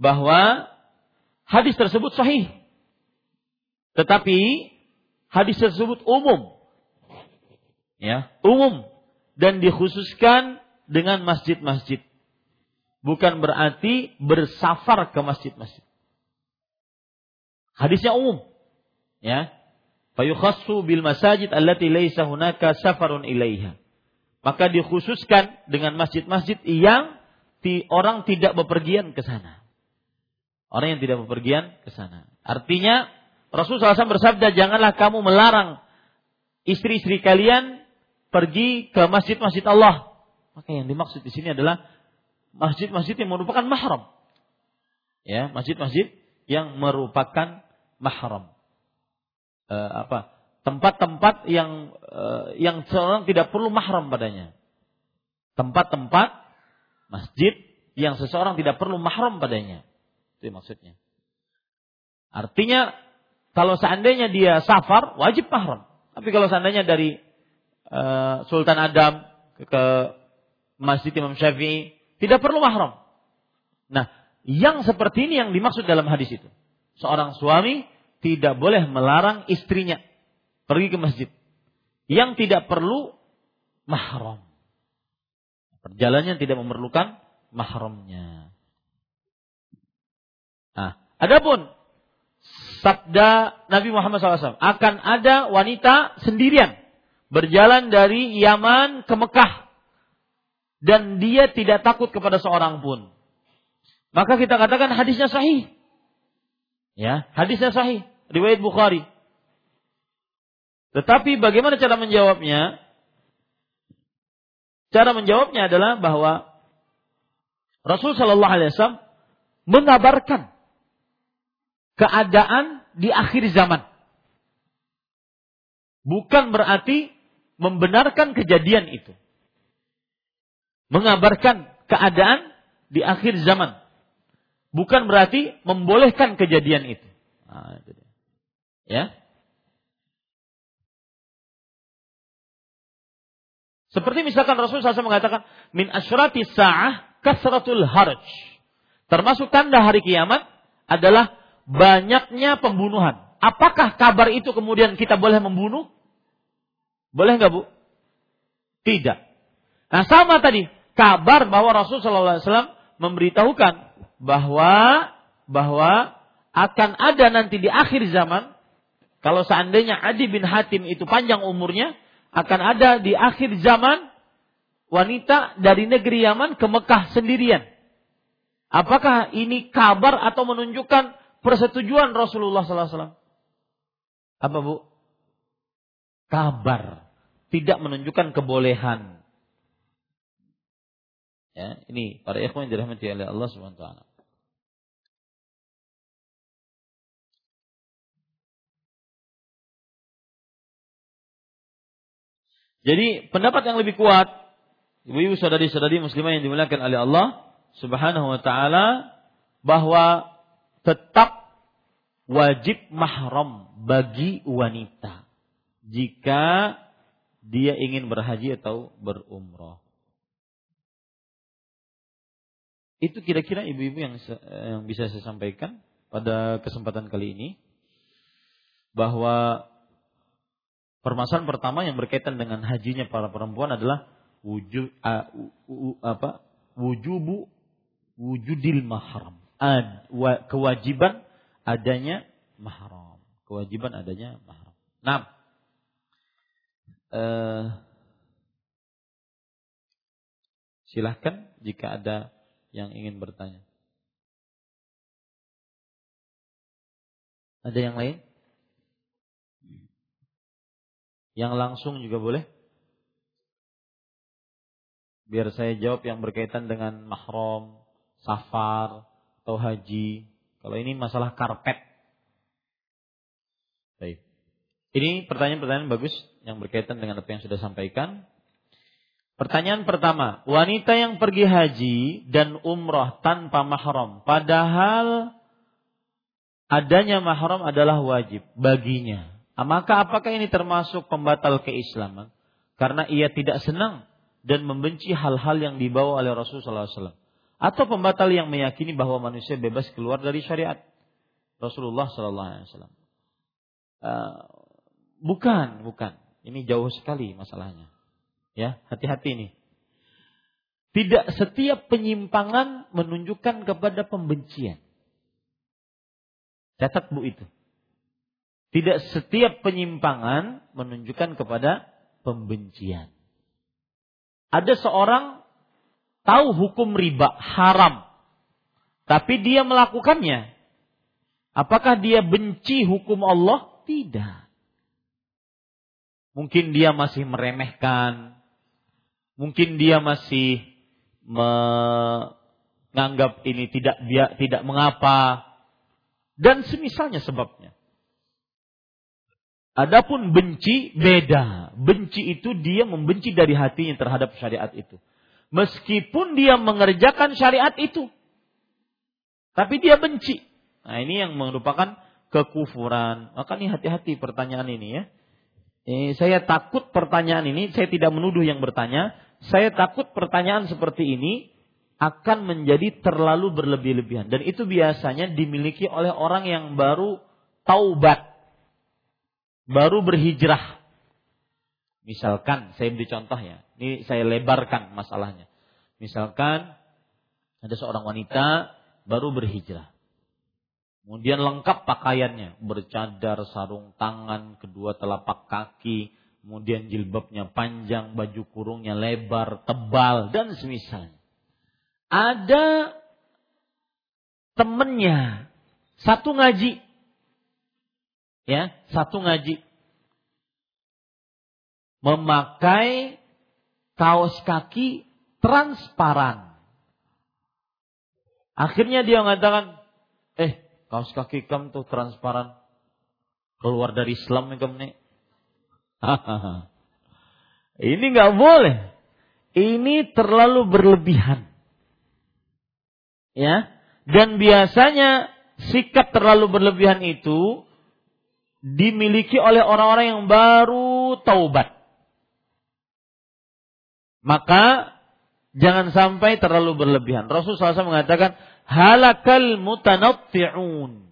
Bahwa hadis tersebut sahih. Tetapi hadis tersebut umum. Ya, umum dan dikhususkan dengan masjid-masjid. Bukan berarti bersafar ke masjid-masjid. Hadisnya umum. Ya. Fayukhassu bil masajid allati laisa hunaka safarun ilaiha. Maka dikhususkan dengan masjid-masjid yang ti, orang tidak bepergian ke sana. Orang yang tidak bepergian ke sana. Artinya Rasulullah SAW bersabda, janganlah kamu melarang istri-istri kalian pergi ke masjid-masjid Allah. Maka yang dimaksud di sini adalah masjid-masjid yang merupakan mahram. Ya, masjid-masjid yang merupakan mahram. E, apa? Tempat-tempat yang e, yang seorang tidak perlu mahram padanya. Tempat-tempat masjid yang seseorang tidak perlu mahram padanya. Itu maksudnya. Artinya kalau seandainya dia safar wajib mahram. Tapi kalau seandainya dari uh, Sultan Adam ke, ke Masjid Imam Syafi'i tidak perlu mahram. Nah, yang seperti ini yang dimaksud dalam hadis itu. Seorang suami tidak boleh melarang istrinya pergi ke masjid yang tidak perlu mahram. Perjalannya tidak memerlukan mahramnya. Nah, adapun sabda Nabi Muhammad SAW akan ada wanita sendirian berjalan dari Yaman ke Mekah dan dia tidak takut kepada seorang pun. Maka kita katakan hadisnya sahih. Ya, hadisnya sahih, riwayat Bukhari. Tetapi bagaimana cara menjawabnya? Cara menjawabnya adalah bahwa Rasul Shallallahu Alaihi Wasallam mengabarkan keadaan di akhir zaman. Bukan berarti membenarkan kejadian itu. Mengabarkan keadaan di akhir zaman. Bukan berarti membolehkan kejadian itu. Dia. Ya. Seperti misalkan Rasulullah SAW mengatakan, min asyrati sa'ah kasratul harj. Termasuk tanda hari kiamat adalah banyaknya pembunuhan. Apakah kabar itu kemudian kita boleh membunuh? Boleh nggak bu? Tidak. Nah sama tadi kabar bahwa Rasulullah SAW memberitahukan bahwa bahwa akan ada nanti di akhir zaman kalau seandainya Adi bin Hatim itu panjang umurnya akan ada di akhir zaman wanita dari negeri Yaman ke Mekah sendirian. Apakah ini kabar atau menunjukkan persetujuan Rasulullah SAW? Apa bu? Kabar, tidak menunjukkan kebolehan. Ya, ini para ikhwan dirahmati oleh Allah Subhanahu wa taala. Jadi pendapat yang lebih kuat, ibu-ibu saudari-saudari muslimah yang dimuliakan oleh Allah Subhanahu wa taala bahwa tetap wajib mahram bagi wanita jika dia ingin berhaji atau berumrah. Itu kira-kira ibu-ibu yang yang bisa saya sampaikan pada kesempatan kali ini bahwa Permasalahan pertama yang berkaitan dengan hajinya para perempuan adalah wujud uh, uh, apa? wujubu wujudil mahram. Ad, wa, kewajiban adanya mahram. Kewajiban adanya mahram. Nah, uh, silahkan jika ada yang ingin bertanya. Ada yang lain? Yang langsung juga boleh? Biar saya jawab yang berkaitan dengan mahram, safar, atau haji. Kalau ini masalah karpet. Baik. Ini pertanyaan-pertanyaan bagus yang berkaitan dengan apa yang sudah sampaikan. Pertanyaan pertama, wanita yang pergi haji dan umrah tanpa mahram, padahal adanya mahram adalah wajib baginya. Ah, maka apakah ini termasuk pembatal keislaman? Karena ia tidak senang dan membenci hal-hal yang dibawa oleh Rasulullah SAW. Atau pembatal yang meyakini bahwa manusia bebas keluar dari syariat Rasulullah SAW. Uh, bukan, bukan. Ini jauh sekali masalahnya. Ya, hati-hati ini. Tidak setiap penyimpangan menunjukkan kepada pembencian. Catat bu itu. Tidak setiap penyimpangan menunjukkan kepada pembencian. Ada seorang tahu hukum riba haram, tapi dia melakukannya. Apakah dia benci hukum Allah? Tidak. Mungkin dia masih meremehkan, mungkin dia masih menganggap ini tidak tidak mengapa dan semisalnya sebabnya. Adapun benci beda. Benci itu dia membenci dari hatinya terhadap syariat itu. Meskipun dia mengerjakan syariat itu. tapi dia benci. Nah, ini yang merupakan kekufuran. Maka ini hati-hati pertanyaan ini ya. Eh, saya takut pertanyaan ini, saya tidak menuduh yang bertanya, saya takut pertanyaan seperti ini akan menjadi terlalu berlebih-lebihan. Dan itu biasanya dimiliki oleh orang yang baru taubat. Baru berhijrah. Misalkan, saya beri contoh ya. Ini saya lebarkan masalahnya. Misalkan ada seorang wanita baru berhijrah. Kemudian lengkap pakaiannya, bercadar, sarung tangan, kedua telapak kaki, kemudian jilbabnya panjang, baju kurungnya lebar, tebal dan semisalnya. Ada temennya satu ngaji. Ya, satu ngaji. Memakai kaos kaki transparan. Akhirnya dia mengatakan, eh kaos kaki kamu tuh transparan. Keluar dari Islam kamu nih. Ini nggak boleh. Ini terlalu berlebihan. Ya. Dan biasanya sikap terlalu berlebihan itu dimiliki oleh orang-orang yang baru taubat. Maka jangan sampai terlalu berlebihan. Rasulullah SAW mengatakan halakal mutanatti'un.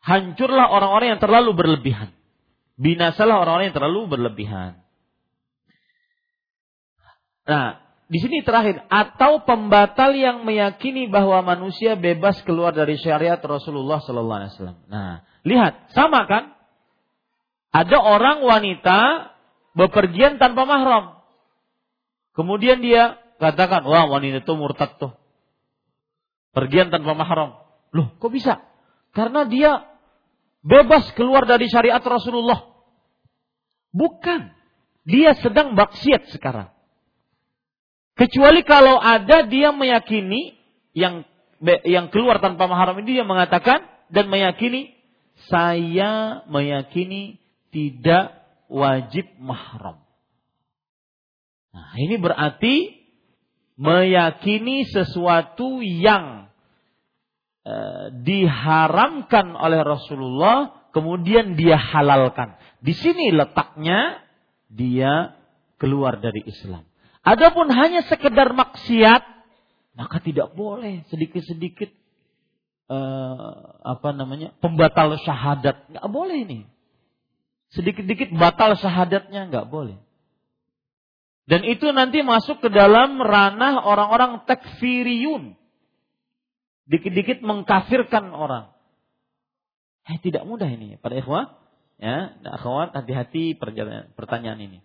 Hancurlah orang-orang yang terlalu berlebihan. Binasalah orang-orang yang terlalu berlebihan. Nah, di sini terakhir atau pembatal yang meyakini bahwa manusia bebas keluar dari syariat Rasulullah Sallallahu Alaihi Wasallam. Nah, lihat sama kan? Ada orang wanita bepergian tanpa mahram. Kemudian dia katakan, wah wanita itu murtad tuh. Pergian tanpa mahram. Loh, kok bisa? Karena dia bebas keluar dari syariat Rasulullah. Bukan. Dia sedang maksiat sekarang. Kecuali kalau ada dia meyakini yang yang keluar tanpa mahram ini dia mengatakan dan meyakini saya meyakini tidak wajib mahram. Nah, ini berarti meyakini sesuatu yang e, diharamkan oleh Rasulullah kemudian dia halalkan. Di sini letaknya dia keluar dari Islam. Adapun hanya sekedar maksiat, maka tidak boleh sedikit-sedikit uh, apa namanya pembatal syahadat nggak boleh ini. Sedikit-sedikit batal syahadatnya nggak boleh. Dan itu nanti masuk ke dalam ranah orang-orang takfiriyun. Dikit-dikit mengkafirkan orang. Eh, tidak mudah ini pada ikhwah. Ya, akhwat hati-hati pertanyaan ini.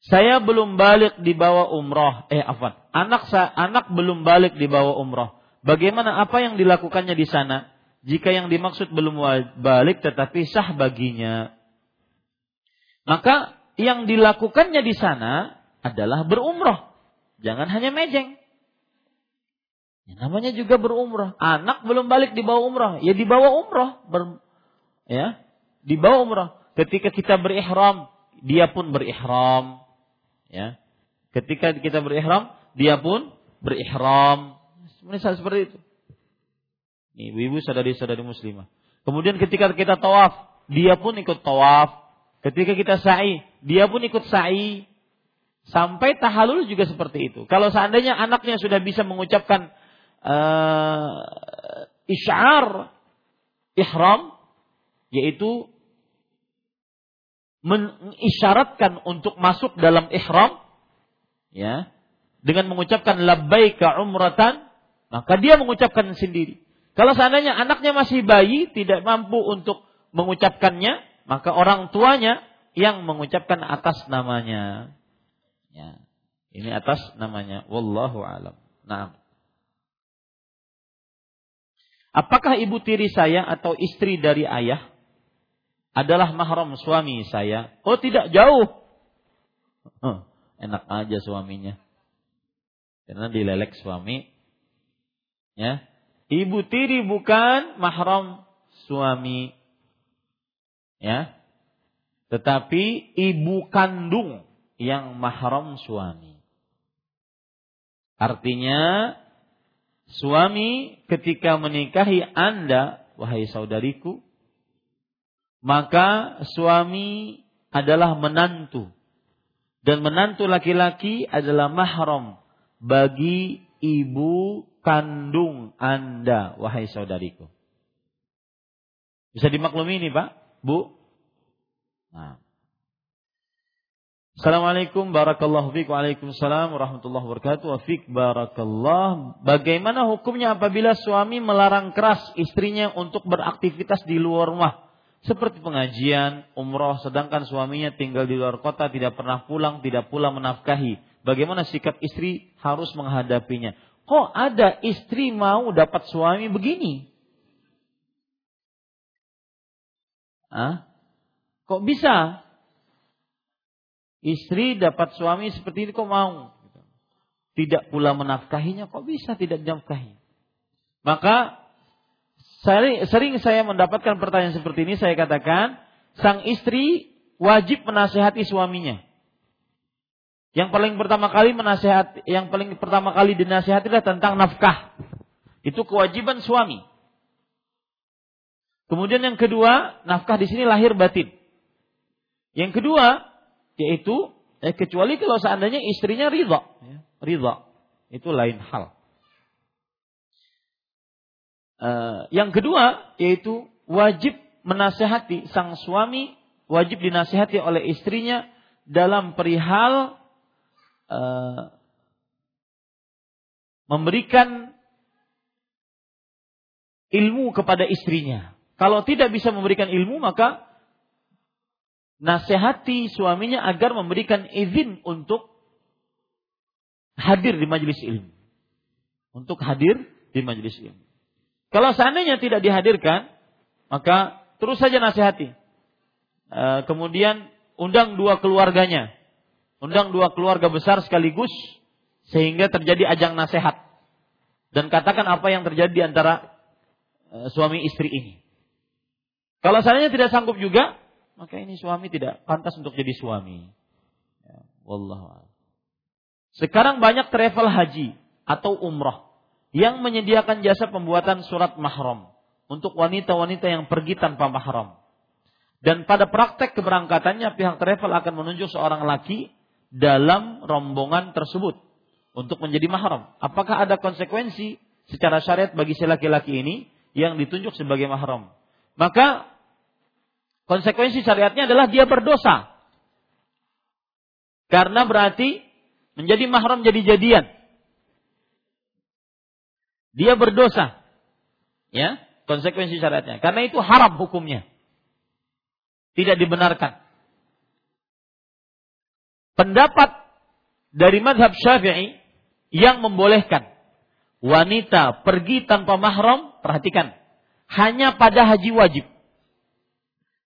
Saya belum balik di bawah umroh. Eh, apa? Anak saya, anak belum balik di bawah umroh. Bagaimana apa yang dilakukannya di sana? Jika yang dimaksud belum balik tetapi sah baginya. Maka yang dilakukannya di sana adalah berumroh. Jangan hanya mejeng. Ya, namanya juga berumroh. Anak belum balik di bawah umroh. Ya di bawah umroh. Ber, ya, di bawah umroh. Ketika kita berihram, dia pun berihram. Ya. Ketika kita berihram, dia pun berihram. Misal seperti itu. Ini ibu-ibu sadari-sadari muslimah. Kemudian ketika kita tawaf, dia pun ikut tawaf. Ketika kita sa'i, dia pun ikut sa'i. Sampai tahalul juga seperti itu. Kalau seandainya anaknya sudah bisa mengucapkan uh, isyar ihram, yaitu mengisyaratkan untuk masuk dalam ihram ya dengan mengucapkan labbaika umratan maka dia mengucapkan sendiri. Kalau seandainya anaknya masih bayi tidak mampu untuk mengucapkannya, maka orang tuanya yang mengucapkan atas namanya. Ya. Ini atas namanya. Wallahu alam. Nah. Apakah ibu tiri saya atau istri dari ayah adalah mahram suami saya. Oh tidak jauh. Huh, enak aja suaminya. Karena dilelek suami. Ya. Ibu tiri bukan mahram suami. Ya. Tetapi ibu kandung yang mahram suami. Artinya suami ketika menikahi Anda, wahai saudariku, maka suami adalah menantu. Dan menantu laki-laki adalah mahram bagi ibu kandung Anda, wahai saudariku. Bisa dimaklumi ini, Pak? Bu? Nah. Assalamualaikum barakallahu fiik Waalaikumsalam warahmatullahi wabarakatuh wa barakallah. Bagaimana hukumnya apabila suami melarang keras istrinya untuk beraktivitas di luar rumah seperti pengajian, umroh sedangkan suaminya tinggal di luar kota tidak pernah pulang, tidak pula menafkahi. Bagaimana sikap istri harus menghadapinya? Kok ada istri mau dapat suami begini? Ah? Kok bisa? Istri dapat suami seperti ini kok mau? Tidak pula menafkahinya, kok bisa tidak dinafkahi? Maka sering, sering saya mendapatkan pertanyaan seperti ini, saya katakan, sang istri wajib menasehati suaminya. Yang paling pertama kali menasehat, yang paling pertama kali dinasehati adalah tentang nafkah. Itu kewajiban suami. Kemudian yang kedua, nafkah di sini lahir batin. Yang kedua, yaitu eh, kecuali kalau seandainya istrinya ridha, ya, ridha. Itu lain hal. Uh, yang kedua yaitu wajib menasehati sang suami wajib dinasehati oleh istrinya dalam perihal uh, memberikan ilmu kepada istrinya. Kalau tidak bisa memberikan ilmu maka nasihati suaminya agar memberikan izin untuk hadir di majelis ilmu. Untuk hadir di majelis ilmu. Kalau seandainya tidak dihadirkan, maka terus saja nasihati. E, kemudian undang dua keluarganya. Undang dua keluarga besar sekaligus sehingga terjadi ajang nasihat. Dan katakan apa yang terjadi di antara e, suami istri ini. Kalau seandainya tidak sanggup juga, maka ini suami tidak pantas untuk jadi suami. Ya, Sekarang banyak travel haji atau umrah yang menyediakan jasa pembuatan surat mahram untuk wanita-wanita yang pergi tanpa mahram. Dan pada praktek keberangkatannya pihak travel akan menunjuk seorang laki dalam rombongan tersebut untuk menjadi mahram. Apakah ada konsekuensi secara syariat bagi si laki-laki ini yang ditunjuk sebagai mahram? Maka Konsekuensi syariatnya adalah dia berdosa. Karena berarti menjadi mahram jadi jadian. Dia berdosa. Ya, konsekuensi syariatnya. Karena itu haram hukumnya. Tidak dibenarkan. Pendapat dari madhab syafi'i yang membolehkan wanita pergi tanpa mahram, perhatikan, hanya pada haji wajib.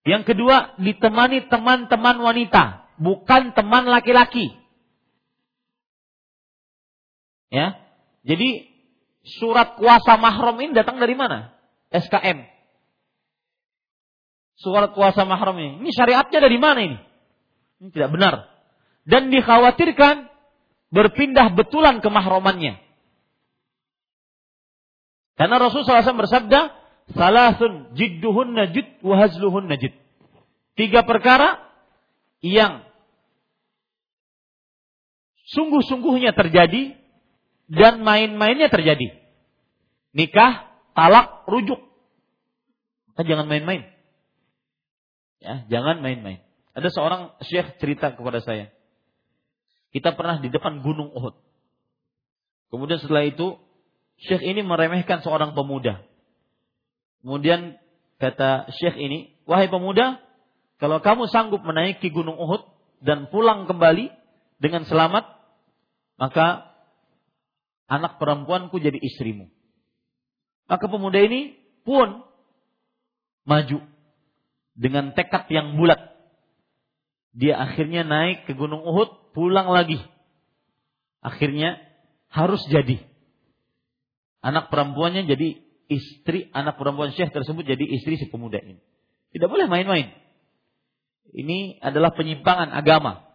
Yang kedua, ditemani teman-teman wanita, bukan teman laki-laki. Ya. Jadi surat kuasa mahram ini datang dari mana? SKM. Surat kuasa mahram ini. Ini syariatnya dari mana ini? Ini tidak benar. Dan dikhawatirkan berpindah betulan ke mahromannya. Karena Rasulullah SAW bersabda, Salasun jidduhun najid wahazluhun najid. Tiga perkara yang sungguh-sungguhnya terjadi dan main-mainnya terjadi. Nikah, talak, rujuk. Kita jangan main-main. Ya, jangan main-main. Ada seorang syekh cerita kepada saya. Kita pernah di depan gunung Uhud. Kemudian setelah itu, syekh ini meremehkan seorang pemuda. Kemudian kata Syekh ini, wahai pemuda, kalau kamu sanggup menaiki gunung Uhud dan pulang kembali dengan selamat, maka anak perempuanku jadi istrimu. Maka pemuda ini pun maju dengan tekad yang bulat. Dia akhirnya naik ke gunung Uhud, pulang lagi. Akhirnya harus jadi. Anak perempuannya jadi istri anak perempuan syekh tersebut jadi istri si pemuda ini. Tidak boleh main-main. Ini adalah penyimpangan agama.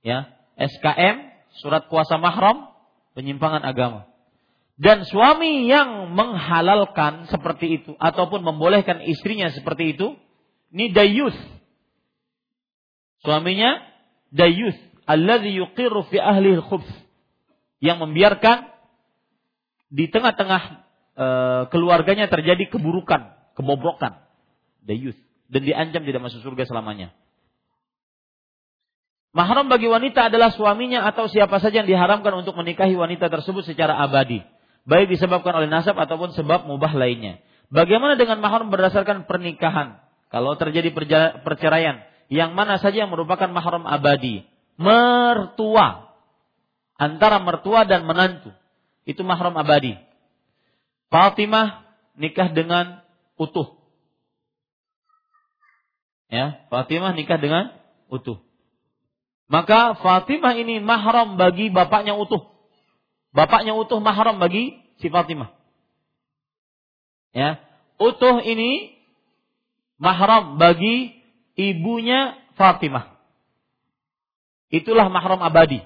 Ya, SKM, surat kuasa mahram penyimpangan agama. Dan suami yang menghalalkan seperti itu ataupun membolehkan istrinya seperti itu, ini dayus. Suaminya dayus, alladzi yuqirru fi ahli khubs yang membiarkan di tengah-tengah e, keluarganya terjadi keburukan, kebobrokan, dayus dan diancam tidak masuk surga selamanya. Mahram bagi wanita adalah suaminya atau siapa saja yang diharamkan untuk menikahi wanita tersebut secara abadi baik disebabkan oleh nasab ataupun sebab mubah lainnya. Bagaimana dengan mahram berdasarkan pernikahan? Kalau terjadi perceraian, yang mana saja yang merupakan mahram abadi? Mertua. Antara mertua dan menantu. Itu mahram abadi. Fatimah nikah dengan utuh. Ya, Fatimah nikah dengan utuh. Maka Fatimah ini mahram bagi bapaknya utuh. Bapaknya utuh mahram bagi si Fatimah. Ya, utuh ini mahram bagi ibunya Fatimah. Itulah mahram abadi.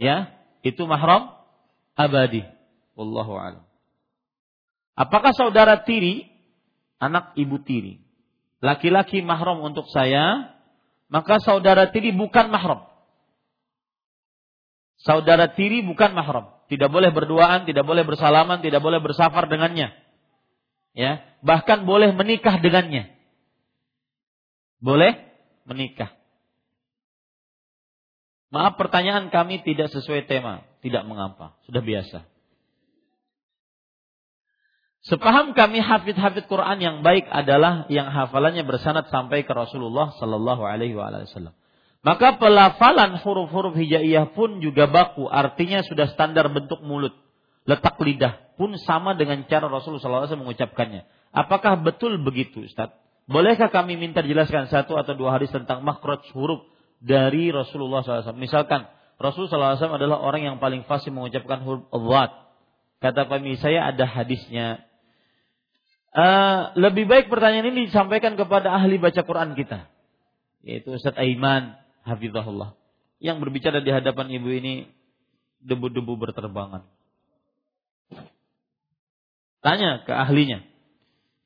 Ya, itu mahram abadi. Wallahu a'lam. Apakah saudara tiri anak ibu tiri? Laki-laki mahram untuk saya, maka saudara tiri bukan mahram. Saudara tiri bukan mahram. Tidak boleh berduaan, tidak boleh bersalaman, tidak boleh bersafar dengannya. Ya, bahkan boleh menikah dengannya. Boleh menikah. Maaf pertanyaan kami tidak sesuai tema, tidak mengapa, sudah biasa. Sepaham kami hafid-hafid Quran yang baik adalah yang hafalannya bersanad sampai ke Rasulullah Sallallahu Alaihi Wasallam. Maka pelafalan huruf-huruf hijaiyah pun juga baku, artinya sudah standar bentuk mulut. Letak lidah pun sama dengan cara Rasulullah SAW mengucapkannya. Apakah betul begitu Ustaz? Bolehkah kami minta dijelaskan satu atau dua hadis tentang makhraj huruf dari Rasulullah SAW? Misalkan Rasulullah SAW adalah orang yang paling fasih mengucapkan huruf Allah. Kata kami saya ada hadisnya. Uh, lebih baik pertanyaan ini disampaikan kepada ahli baca Quran kita. Yaitu Ustaz Aiman hafizahullah. Yang berbicara di hadapan ibu ini debu-debu berterbangan. Tanya ke ahlinya.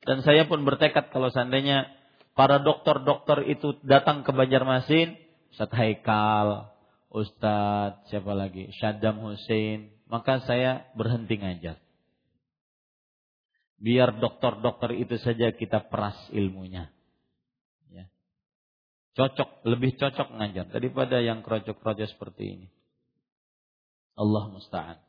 Dan saya pun bertekad kalau seandainya para dokter-dokter itu datang ke Banjarmasin, Ustaz Haikal, Ustaz siapa lagi, Syadam Hussein, maka saya berhenti ngajar. Biar dokter-dokter itu saja kita peras ilmunya cocok, lebih cocok ngajar daripada yang kerocok-kerocok seperti ini. Allah musta'an.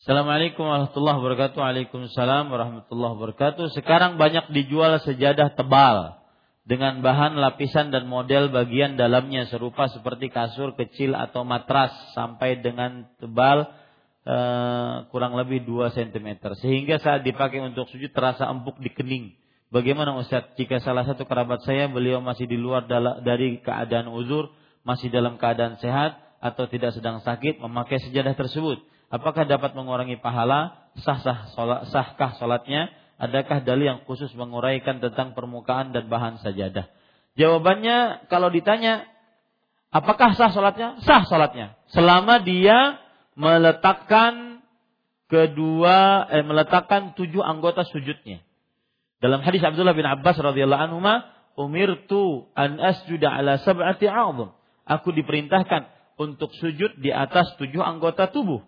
Assalamualaikum warahmatullahi wabarakatuh. Waalaikumsalam warahmatullahi wabarakatuh. Sekarang banyak dijual sejadah tebal dengan bahan lapisan dan model bagian dalamnya serupa seperti kasur kecil atau matras sampai dengan tebal eh, kurang lebih 2 cm sehingga saat dipakai untuk sujud terasa empuk di kening Bagaimana Ustaz jika salah satu kerabat saya beliau masih di luar dari keadaan uzur, masih dalam keadaan sehat atau tidak sedang sakit memakai sejadah tersebut? Apakah dapat mengurangi pahala? Sah-sah salat, sahkah salatnya? Adakah dalil yang khusus menguraikan tentang permukaan dan bahan sajadah? Jawabannya kalau ditanya apakah sah salatnya? Sah salatnya. Selama dia meletakkan kedua eh, meletakkan tujuh anggota sujudnya dalam hadis Abdullah bin Abbas radhiyallahu anhu, "Umirtu an asjuda ala sab'ati a'dham." Aku diperintahkan untuk sujud di atas tujuh anggota tubuh.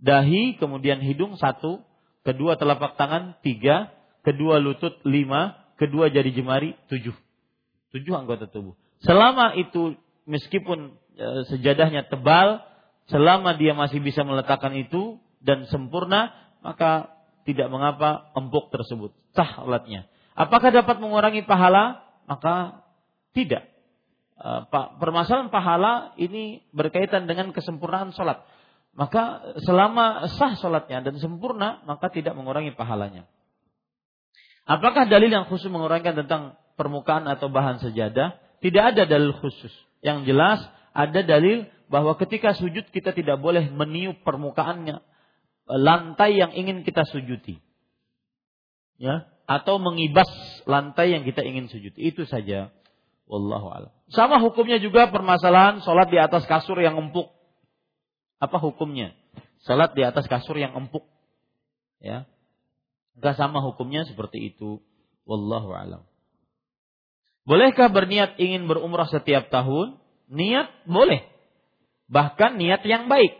Dahi, kemudian hidung satu, kedua telapak tangan tiga, kedua lutut lima, kedua jari jemari tujuh. Tujuh anggota tubuh. Selama itu meskipun e, sejadahnya tebal, selama dia masih bisa meletakkan itu dan sempurna, maka tidak mengapa empuk tersebut. Sah alatnya. Apakah dapat mengurangi pahala? Maka tidak. Eh, Pak, permasalahan pahala ini berkaitan dengan kesempurnaan sholat. Maka selama sah sholatnya dan sempurna, maka tidak mengurangi pahalanya. Apakah dalil yang khusus mengurangkan tentang permukaan atau bahan sejadah? Tidak ada dalil khusus. Yang jelas ada dalil bahwa ketika sujud kita tidak boleh meniup permukaannya lantai yang ingin kita sujudi. Ya, atau mengibas lantai yang kita ingin sujud. Itu saja. Wallahu a'lam. Sama hukumnya juga permasalahan sholat di atas kasur yang empuk. Apa hukumnya? Salat di atas kasur yang empuk. Ya. Enggak sama hukumnya seperti itu. Wallahu alam. Bolehkah berniat ingin berumrah setiap tahun? Niat boleh. Bahkan niat yang baik.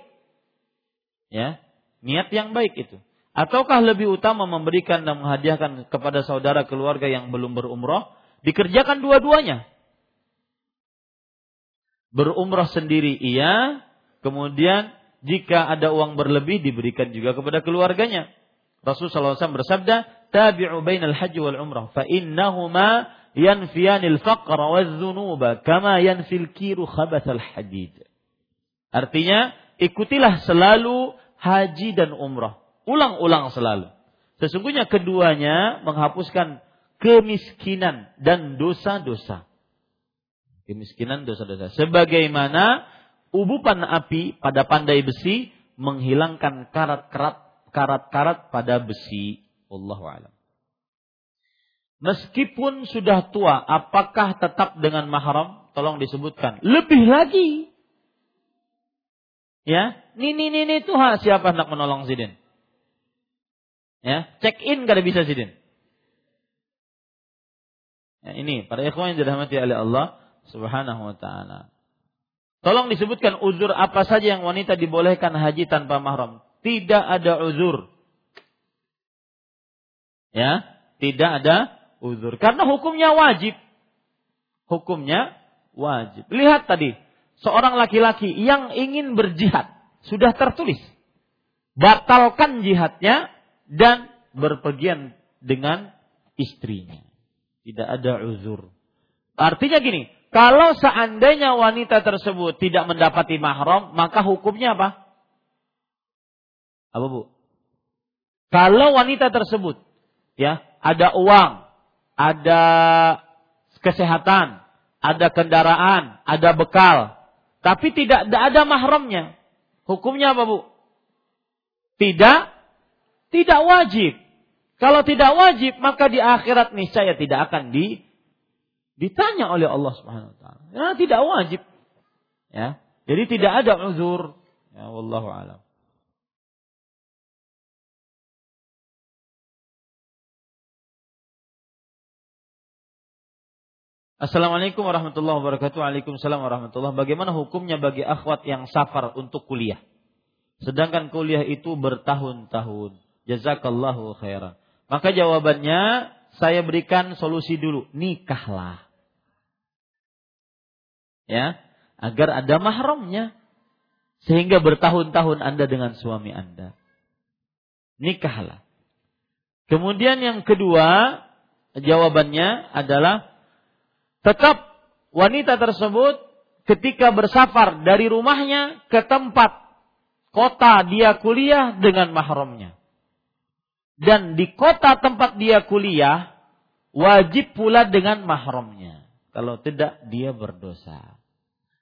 Ya, niat yang baik itu. Ataukah lebih utama memberikan dan menghadiahkan kepada saudara keluarga yang belum berumrah? Dikerjakan dua-duanya. Berumrah sendiri iya, kemudian jika ada uang berlebih diberikan juga kepada keluarganya. Rasulullah SAW bersabda, "Tabi'u bainal haji wal umrah, fa innahuma yanfiyanil faqra wal dhunuba kama yanfil kiru khabathal hadid." Artinya, ikutilah selalu haji dan umrah. Ulang-ulang selalu. Sesungguhnya keduanya menghapuskan kemiskinan dan dosa-dosa. Kemiskinan dosa-dosa. Sebagaimana ubupan api pada pandai besi menghilangkan karat-karat karat-karat pada besi. Allahu alam. Meskipun sudah tua, apakah tetap dengan mahram? Tolong disebutkan. Lebih lagi. Ya, ini ini ini Tuhan siapa hendak menolong Sidin? Ya, check in kada bisa Sidin. Ya, ini para ikhwan yang dirahmati oleh Allah Subhanahu wa taala. Tolong disebutkan uzur apa saja yang wanita dibolehkan haji tanpa mahram. Tidak ada uzur. Ya, tidak ada uzur. Karena hukumnya wajib. Hukumnya wajib. Lihat tadi, seorang laki-laki yang ingin berjihad sudah tertulis. Batalkan jihadnya dan berpergian dengan istrinya. Tidak ada uzur. Artinya gini, kalau seandainya wanita tersebut tidak mendapati mahram, maka hukumnya apa? Apa Bu? Kalau wanita tersebut ya, ada uang, ada kesehatan, ada kendaraan, ada bekal, tapi tidak ada mahramnya. Hukumnya apa, Bu? Tidak tidak wajib. Kalau tidak wajib, maka di akhirat niscaya tidak akan di ditanya oleh Allah Subhanahu wa taala. Ya, tidak wajib. Ya. Jadi tidak ada uzur. Ya wallahu alam. Assalamualaikum warahmatullahi wabarakatuh. Waalaikumsalam warahmatullahi Bagaimana hukumnya bagi akhwat yang safar untuk kuliah? Sedangkan kuliah itu bertahun-tahun. Jazakallahu khairan. Maka jawabannya saya berikan solusi dulu. Nikahlah ya agar ada mahramnya sehingga bertahun-tahun Anda dengan suami Anda. Nikahlah. Kemudian yang kedua, jawabannya adalah tetap wanita tersebut ketika bersafar dari rumahnya ke tempat kota dia kuliah dengan mahramnya. Dan di kota tempat dia kuliah wajib pula dengan mahramnya. Kalau tidak dia berdosa.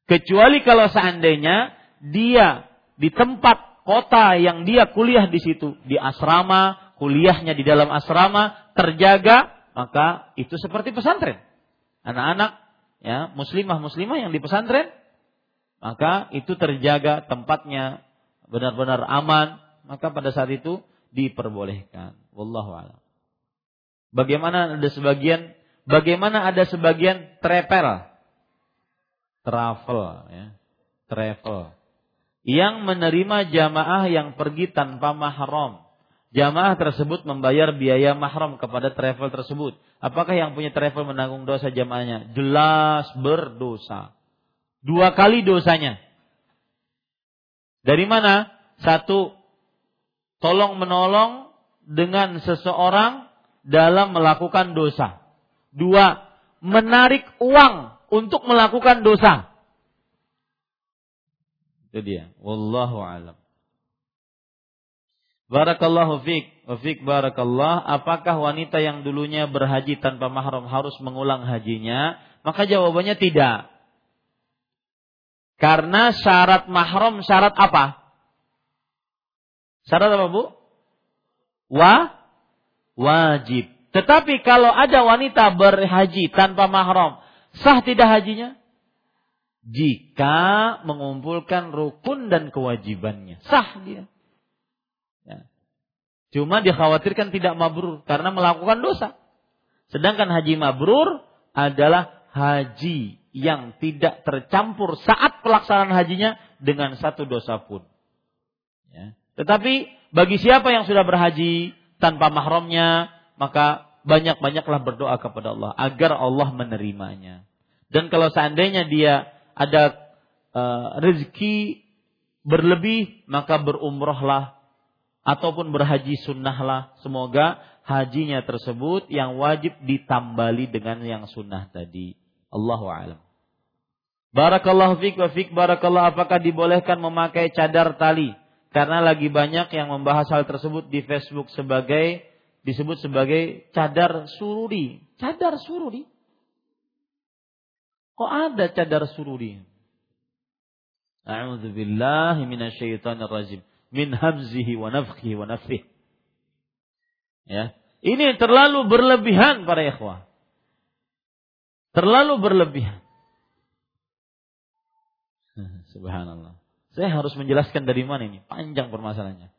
Kecuali kalau seandainya dia di tempat kota yang dia kuliah di situ, di asrama, kuliahnya di dalam asrama terjaga, maka itu seperti pesantren. Anak-anak ya, muslimah-muslimah yang di pesantren, maka itu terjaga tempatnya benar-benar aman, maka pada saat itu diperbolehkan. Wallahu a'lam. Bagaimana ada sebagian bagaimana ada sebagian trepel travel ya. Travel. Yang menerima jamaah yang pergi tanpa mahram. Jamaah tersebut membayar biaya mahram kepada travel tersebut. Apakah yang punya travel menanggung dosa jamaahnya? Jelas berdosa. Dua kali dosanya. Dari mana? Satu, tolong menolong dengan seseorang dalam melakukan dosa. Dua, menarik uang untuk melakukan dosa. Itu dia. Wallahu alam. Barakallahu fiq. Fiq barakallah. Apakah wanita yang dulunya berhaji tanpa mahram harus mengulang hajinya? Maka jawabannya tidak. Karena syarat mahram syarat apa? Syarat apa, Bu? Wa wajib. Tetapi kalau ada wanita berhaji tanpa mahram, Sah tidak hajinya? jika mengumpulkan rukun dan kewajibannya. Sah dia. Cuma dikhawatirkan tidak mabrur karena melakukan dosa. Sedangkan haji mabrur adalah haji yang tidak tercampur saat pelaksanaan hajinya dengan satu dosa pun. Ya. Tetapi bagi siapa yang sudah berhaji tanpa mahramnya, maka banyak-banyaklah berdoa kepada Allah agar Allah menerimanya. Dan kalau seandainya dia ada uh, rezeki berlebih, maka berumrohlah ataupun berhaji sunnahlah. Semoga hajinya tersebut yang wajib ditambali dengan yang sunnah tadi. Allahu alam. Barakallahu fik wa fik barakallah apakah dibolehkan memakai cadar tali? Karena lagi banyak yang membahas hal tersebut di Facebook sebagai disebut sebagai cadar sururi. Cadar sururi? Kok ada cadar sururi? A'udzubillahi minasyaitonirrajim min hamzihi wa nafthihi wa nafthihi. Ya. Ini terlalu berlebihan para ikhwah. Terlalu berlebihan. Subhanallah. Saya harus menjelaskan dari mana ini. Panjang permasalahannya.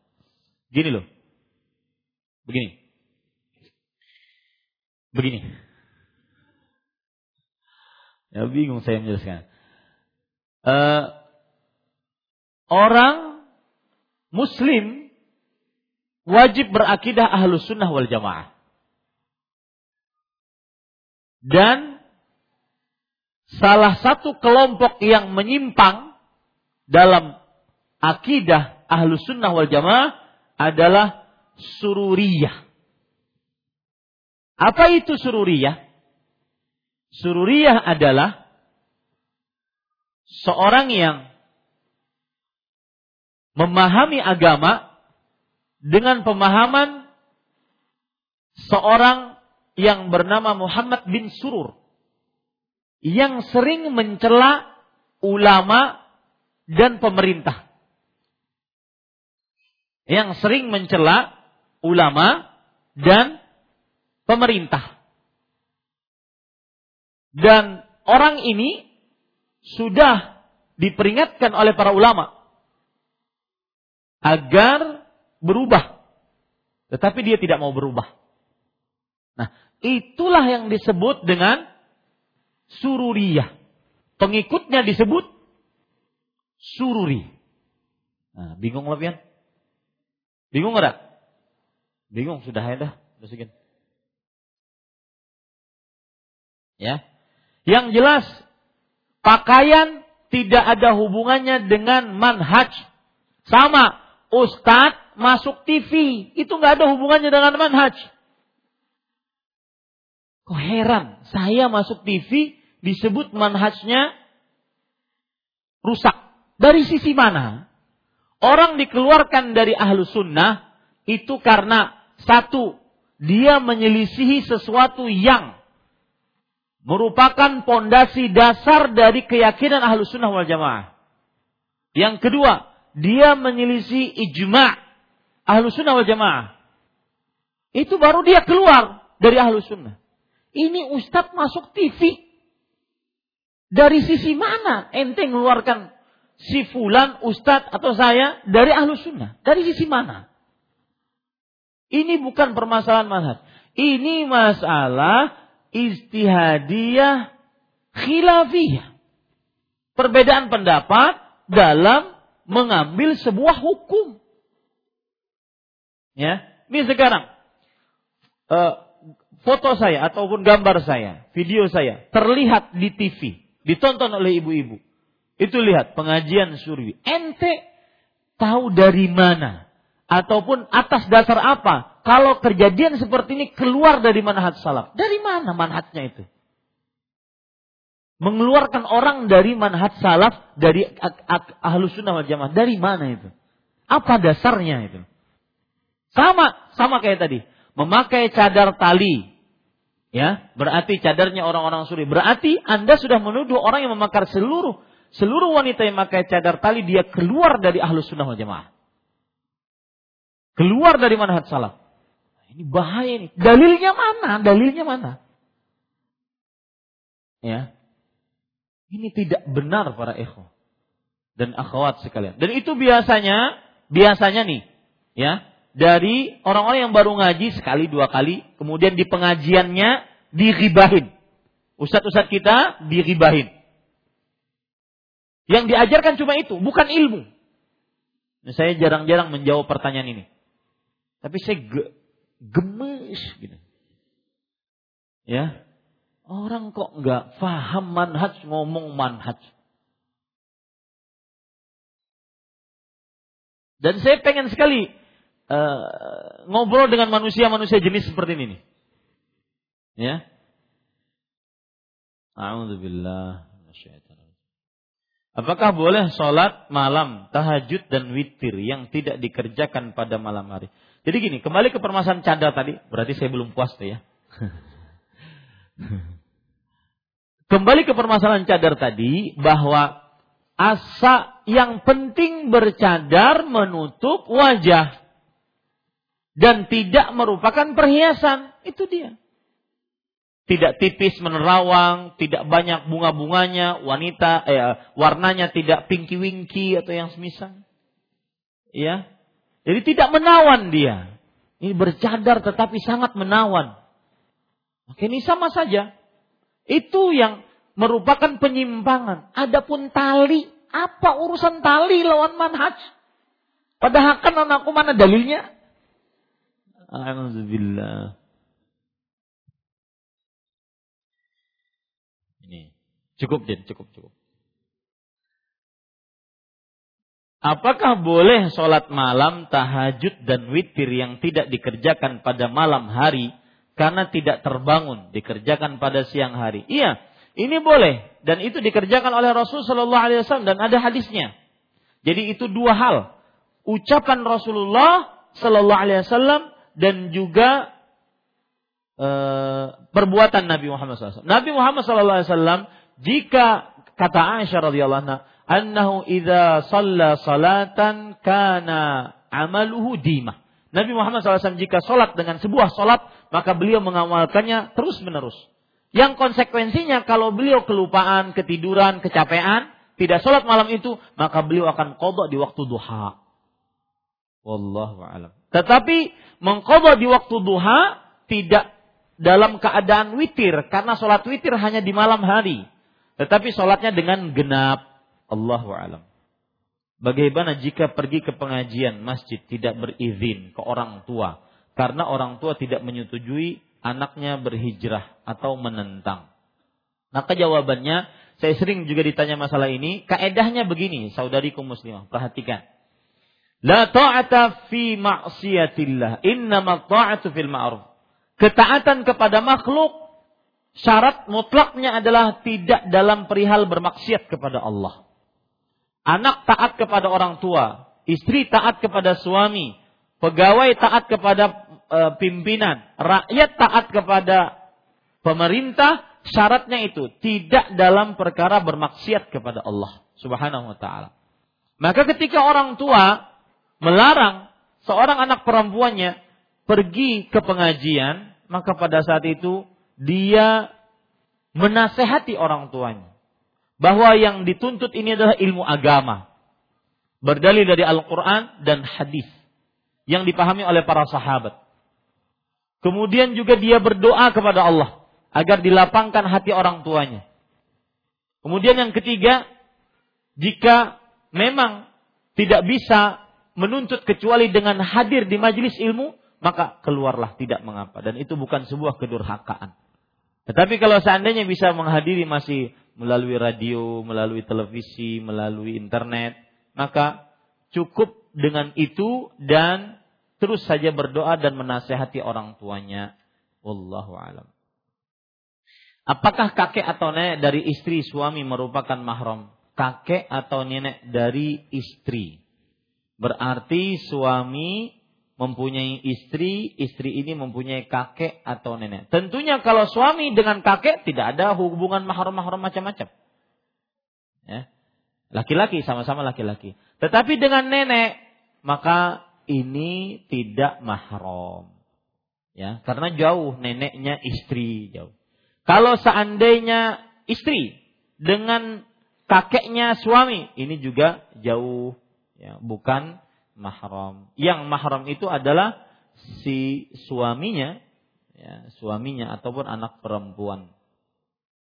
Gini loh. Begini. Begini. Ya bingung saya menjelaskan. Uh, orang Muslim wajib berakidah ahlus sunnah wal jamaah. Dan salah satu kelompok yang menyimpang dalam akidah ahlus sunnah wal jamaah adalah sururiyah. Apa itu sururiyah? Sururiyah adalah seorang yang memahami agama dengan pemahaman seorang yang bernama Muhammad bin Surur yang sering mencela ulama dan pemerintah. Yang sering mencela ulama dan pemerintah. Dan orang ini sudah diperingatkan oleh para ulama agar berubah. Tetapi dia tidak mau berubah. Nah, itulah yang disebut dengan sururiyah. Pengikutnya disebut sururi. Nah, bingung lebihan? Bingung enggak? Bingung sudah ya dah, Ya. Yang jelas pakaian tidak ada hubungannya dengan manhaj. Sama Ustadz masuk TV, itu nggak ada hubungannya dengan manhaj. Kok heran, saya masuk TV disebut manhajnya rusak. Dari sisi mana? Orang dikeluarkan dari ahlu sunnah itu karena satu, dia menyelisihi sesuatu yang merupakan pondasi dasar dari keyakinan ahlu sunnah wal jamaah. Yang kedua, dia menyelisih ijma' ahlu sunnah wal jamaah. Itu baru dia keluar dari ahlu sunnah. Ini ustadz masuk TV. Dari sisi mana ente mengeluarkan si fulan, ustadz atau saya dari ahlu sunnah? Dari sisi mana? Ini bukan permasalahan manhaj. Ini masalah istihadiyah khilafiyah. Perbedaan pendapat dalam mengambil sebuah hukum. Ya, ini sekarang uh, foto saya ataupun gambar saya, video saya terlihat di TV, ditonton oleh ibu-ibu. Itu lihat pengajian surwi. Ente tahu dari mana ataupun atas dasar apa kalau kejadian seperti ini keluar dari manhaj salaf? Dari mana manhajnya itu? Mengeluarkan orang dari manhaj salaf dari ahlu sunnah wal jamaah. Dari mana itu? Apa dasarnya itu? Sama sama kayak tadi. Memakai cadar tali. Ya berarti cadarnya orang-orang suri. Berarti anda sudah menuduh orang yang memakai seluruh seluruh wanita yang memakai cadar tali dia keluar dari ahlu sunnah wal jamaah. Keluar dari manhaj salaf. Ini bahaya ini. Dalilnya mana? Dalilnya mana? Ya Ini tidak benar para ikhwah dan akhwat sekalian. Dan itu biasanya biasanya nih ya dari orang-orang yang baru ngaji sekali dua kali, kemudian di pengajiannya diribahin. Ustadz-ustadz kita diribahin. Yang diajarkan cuma itu, bukan ilmu. Nah, saya jarang-jarang menjawab pertanyaan ini. Tapi saya ge gemes gitu. Ya. Orang kok nggak paham manhaj ngomong manhaj. Dan saya pengen sekali uh, ngobrol dengan manusia-manusia jenis seperti ini. Ya. A'udzubillah Apakah boleh sholat malam, tahajud dan witir yang tidak dikerjakan pada malam hari? Jadi gini, kembali ke permasalahan cadar tadi, berarti saya belum puas tuh ya. kembali ke permasalahan cadar tadi, bahwa asa yang penting bercadar menutup wajah dan tidak merupakan perhiasan. Itu dia. Tidak tipis menerawang, tidak banyak bunga-bunganya, wanita eh, warnanya tidak pinky-winky atau yang semisal. Ya. Jadi tidak menawan dia. Ini bercadar tetapi sangat menawan. Oke, ini sama saja. Itu yang merupakan penyimpangan. Adapun tali, apa urusan tali lawan manhaj? Padahal kan anakku mana dalilnya? Alhamdulillah. Ini cukup din, cukup cukup. Apakah boleh sholat malam, tahajud dan witir yang tidak dikerjakan pada malam hari karena tidak terbangun, dikerjakan pada siang hari? Iya, ini boleh dan itu dikerjakan oleh Rasul Shallallahu Alaihi Wasallam dan ada hadisnya. Jadi itu dua hal, ucapan Rasulullah Shallallahu Alaihi Wasallam dan juga e, perbuatan Nabi Muhammad SAW. Nabi Muhammad SAW jika kata Aisyah radhiyallahu anha, annahu idza shalla salatan kana amaluhu dimah. Nabi Muhammad SAW jika sholat dengan sebuah sholat, maka beliau mengamalkannya terus menerus. Yang konsekuensinya kalau beliau kelupaan, ketiduran, kecapean, tidak sholat malam itu, maka beliau akan kodok di waktu duha. Wallahu alam. Tetapi mengkodok di waktu duha tidak dalam keadaan witir karena sholat witir hanya di malam hari. Tetapi sholatnya dengan genap. Allahu alam. Bagaimana jika pergi ke pengajian masjid tidak berizin ke orang tua karena orang tua tidak menyetujui anaknya berhijrah atau menentang? Maka jawabannya saya sering juga ditanya masalah ini. Kaedahnya begini, saudariku muslimah, perhatikan. La ta'ata fi ma'siyatillah. Innama ta'atu fil ma'ruf. Ketaatan kepada makhluk syarat mutlaknya adalah tidak dalam perihal bermaksiat kepada Allah. Anak taat kepada orang tua, istri taat kepada suami, pegawai taat kepada e, pimpinan, rakyat taat kepada pemerintah, syaratnya itu tidak dalam perkara bermaksiat kepada Allah Subhanahu wa taala. Maka ketika orang tua melarang seorang anak perempuannya pergi ke pengajian, maka pada saat itu dia menasehati orang tuanya bahwa yang dituntut ini adalah ilmu agama berdalil dari Al-Qur'an dan hadis yang dipahami oleh para sahabat. Kemudian juga dia berdoa kepada Allah agar dilapangkan hati orang tuanya. Kemudian yang ketiga, jika memang tidak bisa menuntut kecuali dengan hadir di majelis ilmu, maka keluarlah tidak mengapa. Dan itu bukan sebuah kedurhakaan. Tetapi kalau seandainya bisa menghadiri masih melalui radio, melalui televisi, melalui internet, maka cukup dengan itu dan terus saja berdoa dan menasehati orang tuanya. Wallahu alam. Apakah kakek atau nenek dari istri suami merupakan mahram? Kakek atau nenek dari istri Berarti suami mempunyai istri, istri ini mempunyai kakek atau nenek. Tentunya kalau suami dengan kakek tidak ada hubungan mahram-mahram macam-macam. Ya. Laki-laki sama-sama laki-laki. Tetapi dengan nenek maka ini tidak mahram. Ya, karena jauh neneknya istri jauh. Kalau seandainya istri dengan kakeknya suami, ini juga jauh ya, bukan mahram. Yang mahram itu adalah si suaminya ya, suaminya ataupun anak perempuan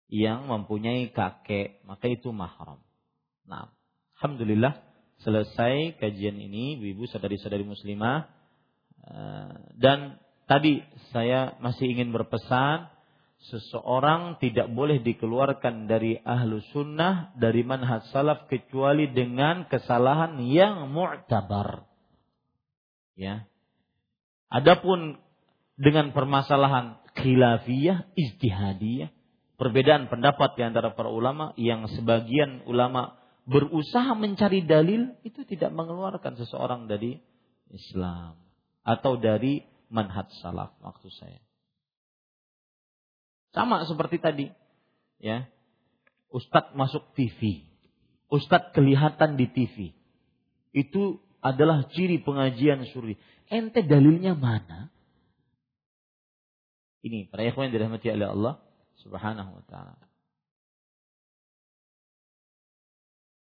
yang mempunyai kakek, maka itu mahram. Nah, alhamdulillah selesai kajian ini, ibu saudari-saudari muslimah eh, dan tadi saya masih ingin berpesan seseorang tidak boleh dikeluarkan dari ahlu sunnah dari manhaj salaf kecuali dengan kesalahan yang mu'tabar. Ya. Adapun dengan permasalahan khilafiyah, ijtihadiyah, perbedaan pendapat di antara para ulama yang sebagian ulama berusaha mencari dalil itu tidak mengeluarkan seseorang dari Islam atau dari manhaj salaf maksud saya. Sama seperti tadi. Ya. Ustadz masuk TV. Ustadz kelihatan di TV. Itu adalah ciri pengajian suri. Ente dalilnya mana? Ini para ikhwan yang dirahmati oleh Allah Subhanahu wa taala.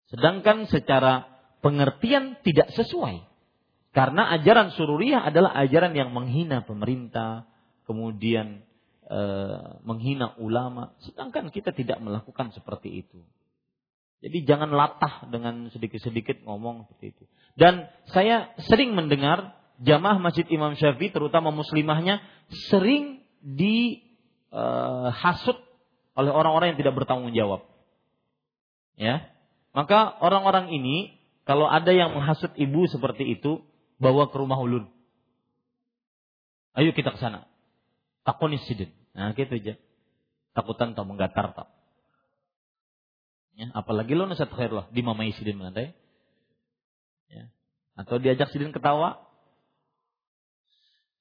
Sedangkan secara pengertian tidak sesuai. Karena ajaran sururiyah adalah ajaran yang menghina pemerintah, kemudian e, menghina ulama, sedangkan kita tidak melakukan seperti itu. Jadi jangan latah dengan sedikit-sedikit ngomong seperti itu. Dan saya sering mendengar jamaah Masjid Imam Syafi'i terutama muslimahnya sering dihasut e, oleh orang-orang yang tidak bertanggung jawab. Ya. Maka orang-orang ini kalau ada yang menghasut ibu seperti itu, bawa ke rumah ulun. Ayo kita ke sana takunis sidin. Nah, gitu aja. Takutan tau menggatar tau. Ya, apalagi lo nasihat khair loh, dimamai sidin mengantai. Ya. Atau diajak sidin ketawa.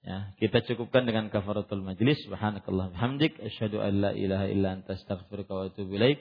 Ya, kita cukupkan dengan kafaratul majlis. Subhanakallah hamdik. Asyhadu an la ilaha illa anta astaghfiruka wa atubu ilaik.